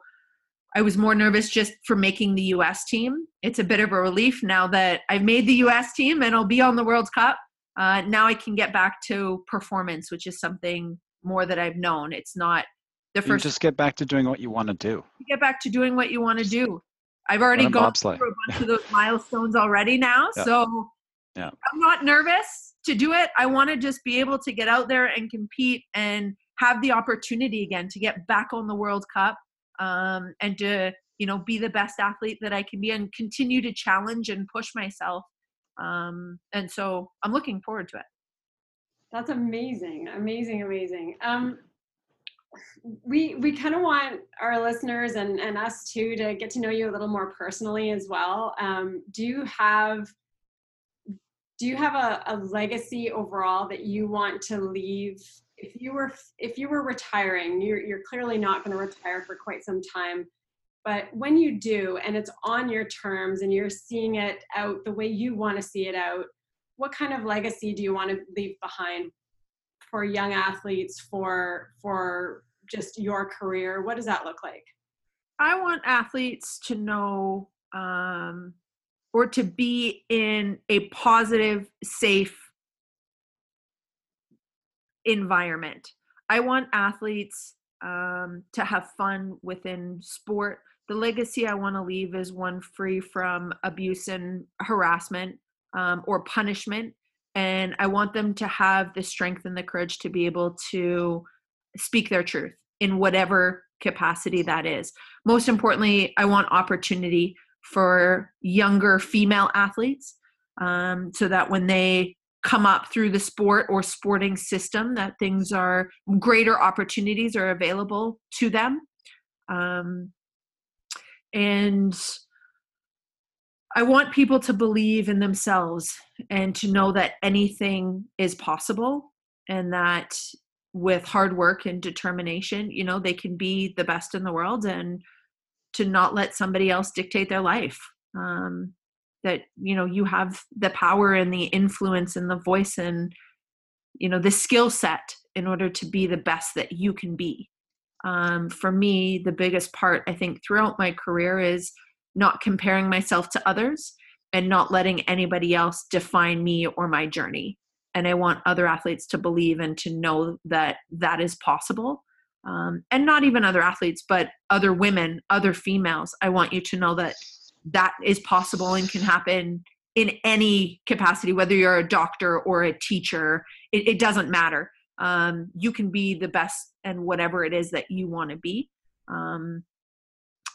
C: I was more nervous just for making the US team. It's a bit of a relief now that I've made the US team and I'll be on the World Cup. Uh, now I can get back to performance, which is something more that I've known. It's not the
D: You
C: first.
D: just get back to doing what you want to do.
C: get back to doing what you want to do. I've already gone through a bunch of (laughs) those milestones already now,
D: Yeah.
C: so
D: Yeah.
C: I'm not nervous to do it. I want to just be able to get out there and compete and have the opportunity again to get back on the World Cup um, and to you know be the best athlete that I can be and continue to challenge and push myself. Um, and so I'm looking forward to it.
B: That's amazing, amazing, amazing. Um, we we kind of want our listeners and and us too to get to know you a little more personally as well. Um, do you have do you have a, a legacy overall that you want to leave? If you were if you were retiring, you're you're clearly not going to retire for quite some time. But when you do, and it's on your terms, and you're seeing it out the way you want to see it out, what kind of legacy do you want to leave behind for young athletes for for just your career what does that look like
C: I want athletes to know um, or to be in a positive, safe environment. I want athletes um, to have fun within sport. The legacy I want to leave is one free from abuse and harassment um, or punishment. And I want them to have the strength and the courage to be able to speak their truth in whatever capacity that is. Most importantly, I want opportunity for younger female athletes um, so that when they come up through the sport or sporting system that things are greater opportunities are available to them. Um, and i want people to believe in themselves and to know that anything is possible and that with hard work and determination you know they can be the best in the world and to not let somebody else dictate their life. Um, that you know you have the power and the influence and the voice and you know the skill set in order to be the best that you can be. Um, for me the biggest part i think throughout my career is not comparing myself to others and not letting anybody else define me or my journey. And i want other athletes to believe and to know that that is possible. Um, and not even other athletes but other women other females. I want you to know that that is possible and can happen in any capacity whether you're a doctor or a teacher it, it doesn't matter. Um, you can be the best and whatever it is that you want to be um,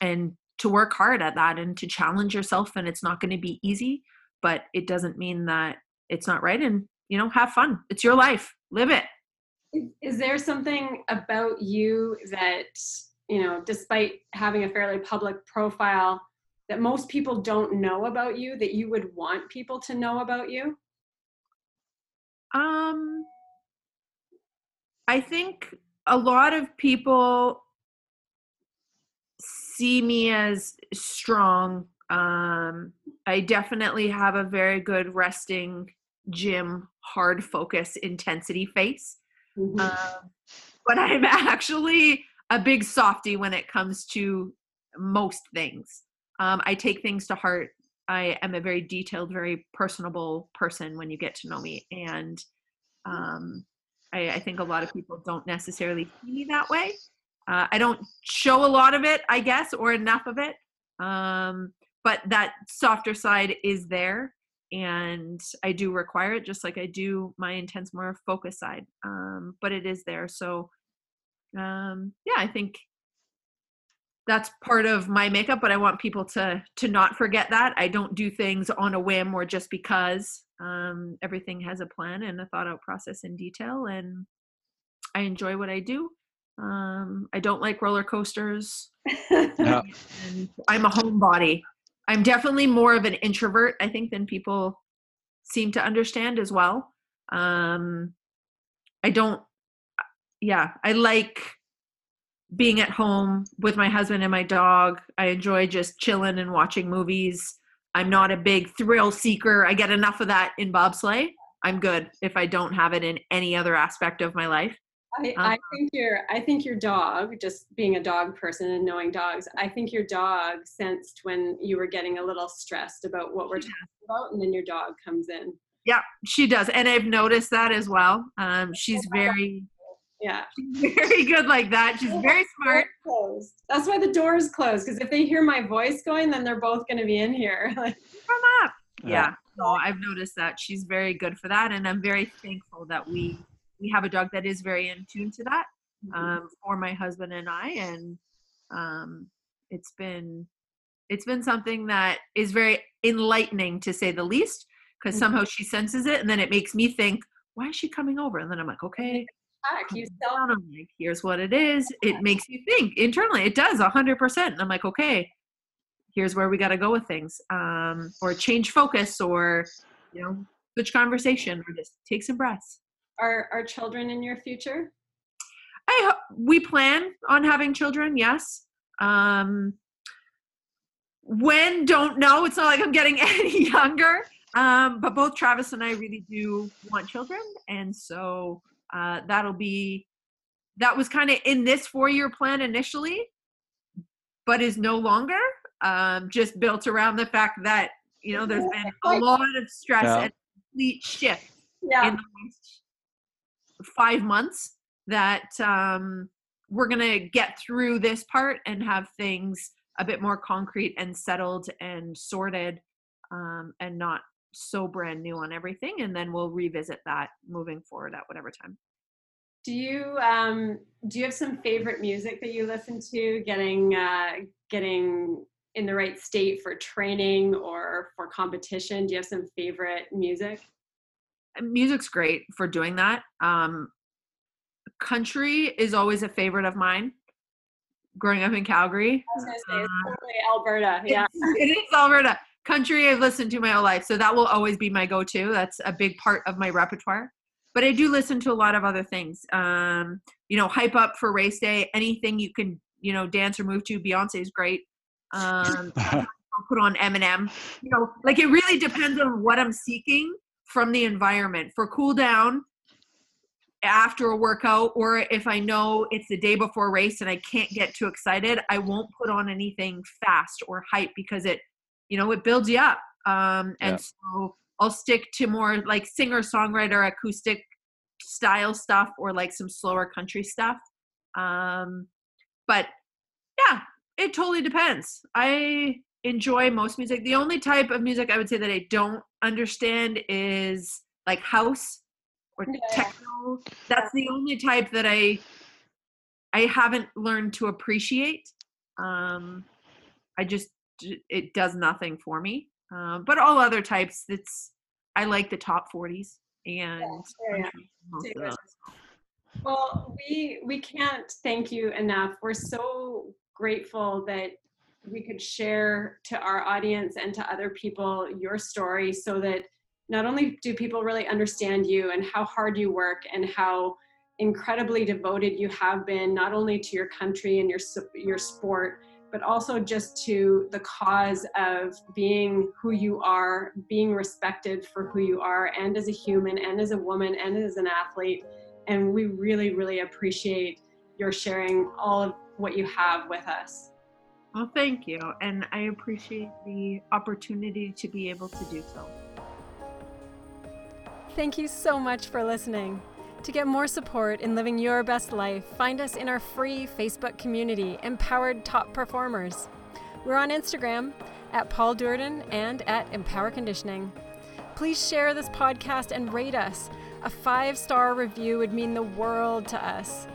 C: and to work hard at that and to challenge yourself and it's not going to be easy but it doesn't mean that it's not right and you know have fun. It's your life. Live it.
B: Is, is there something about you that you know despite having a fairly public profile that most people don't know about you that you would want people to know about you
C: um i think a lot of people see me as strong um i definitely have a very good resting gym hard focus intensity face
B: Mhm.
C: um, but I'm (laughs) actually a big softy when it comes to most things. Um, I take things to heart. I am a very detailed, very personable person when you get to know me, and um, I, I think a lot of people don't necessarily see me that way. Uh, I don't show a lot of it, I guess, or enough of it. Um, but that softer side is there and I do require it just like I do my intense more focus side. Um, but it is there. So um, yeah, I think that's part of my makeup, but I want people to to not forget that. I don't do things on a whim or just because. Um, everything has a plan and a thought out process in detail and I enjoy what I do. Um, I don't like roller coasters and I'm a homebody. I'm definitely more of an introvert, I think, than people seem to understand as well. Um, I don't, yeah, I like being at home with my husband and my dog. I enjoy just chilling and watching movies. I'm not a big thrill seeker. I get enough of that in bobsleigh. I'm good if I don't have it in any other aspect of my life.
B: I, I think your I think your dog, just being a dog person and knowing dogs, I think your dog sensed when you were getting a little stressed about what we're talking about, and then your dog comes in.
C: Yeah, she does, and I've noticed that as well. Um, she's very,
B: Yeah.
C: she's (laughs) very good like that. She's very smart.
B: Closed. That's why the door is closed. Because if they hear my voice going, then they're both going to be in here. (laughs) Like,
C: Come up. Yeah. So I've noticed that she's very good for that, and I'm very thankful that we we have a dog that is very in tune to that um, for my husband and I, and um, it's been it's been something that is very enlightening to say the least, because
B: Mhm.
C: somehow she senses it, and then it makes me think, why is she coming over? And then I'm like, okay,
B: heck, you sell.
C: I'm like, here's what it is. It makes you think internally. It does a hundred percent. And I'm like, okay, here's where we got to go with things, um, or change focus, or you know, switch conversation, or just take some breaths.
B: are are children in your future?
C: I we plan on having children. Yes. Um, when don't know. It's not like I'm getting (laughs) any younger. Um, but both Travis and I really do want children, and so uh, that'll be that was kind of in this four-year plan initially, but is no longer. Um, just built around the fact that you know there's been a lot of stress
D: Yeah.
C: and complete shift
B: Yeah.
C: in the last five months that um, we're going to get through this part and have things a bit more concrete and settled and sorted um, and not so brand new on everything. And then we'll revisit that moving forward at whatever time.
B: Do you um do you have some favorite music that you listen to getting uh getting in the right state for training or for competition? Do you have some favorite music?
C: Music's great for doing that. Um, country is always a favorite of mine. Growing up in Calgary,
B: I was gonna say it's
C: Uh,
B: Alberta. Yeah. (laughs)
C: it is Alberta. Country I've listened to my whole life, so that will always be my go-to. That's a big part of my repertoire. But I do listen to a lot of other things. Um, you know, hype up for race day. Anything you can, you know, dance or move to. Beyonce is great. Um, (laughs) I'll put on Eminem. You know, like it really depends on what I'm seeking from the environment. For cool down after a workout, or if I know it's the day before race and I can't get too excited, I won't put on anything fast or hype because it, you know, it builds you up. Um, and
D: Yeah.
C: so I'll stick to more like singer songwriter acoustic style stuff or like some slower country stuff. Um, but yeah, it totally depends. I enjoy most music. The only type of music I would say that I don't understand is like house or
B: Yeah.
C: techno. That's the only type that I I haven't learned to appreciate. Um, I just it does nothing for me. Um, but all other types, it's I like the top forties and
B: yeah, yeah.
C: country, most
B: Take
C: of
B: those.
C: those.
B: Well, we we can't thank you enough. We're so grateful that we could share to our audience and to other people your story so that not only do people really understand you and how hard you work and how incredibly devoted you have been not only to your country and your your sport but also just to the cause of being who you are, being respected for who you are and as a human and as a woman and as an athlete. And we really really appreciate your sharing all of what you have with us.
C: Well, thank you, and I appreciate the opportunity to be able to do so.
B: thank you so much for listening to get more support in living your best life find us in our free facebook community empowered top performers we're on instagram at paul durden and at empower conditioning please share this podcast and rate us a five star review would mean the world to us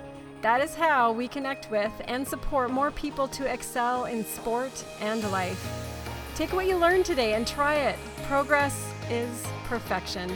B: That is how we connect with and support more people to excel in sport and life. Take what you learned today and try it. Progress is perfection.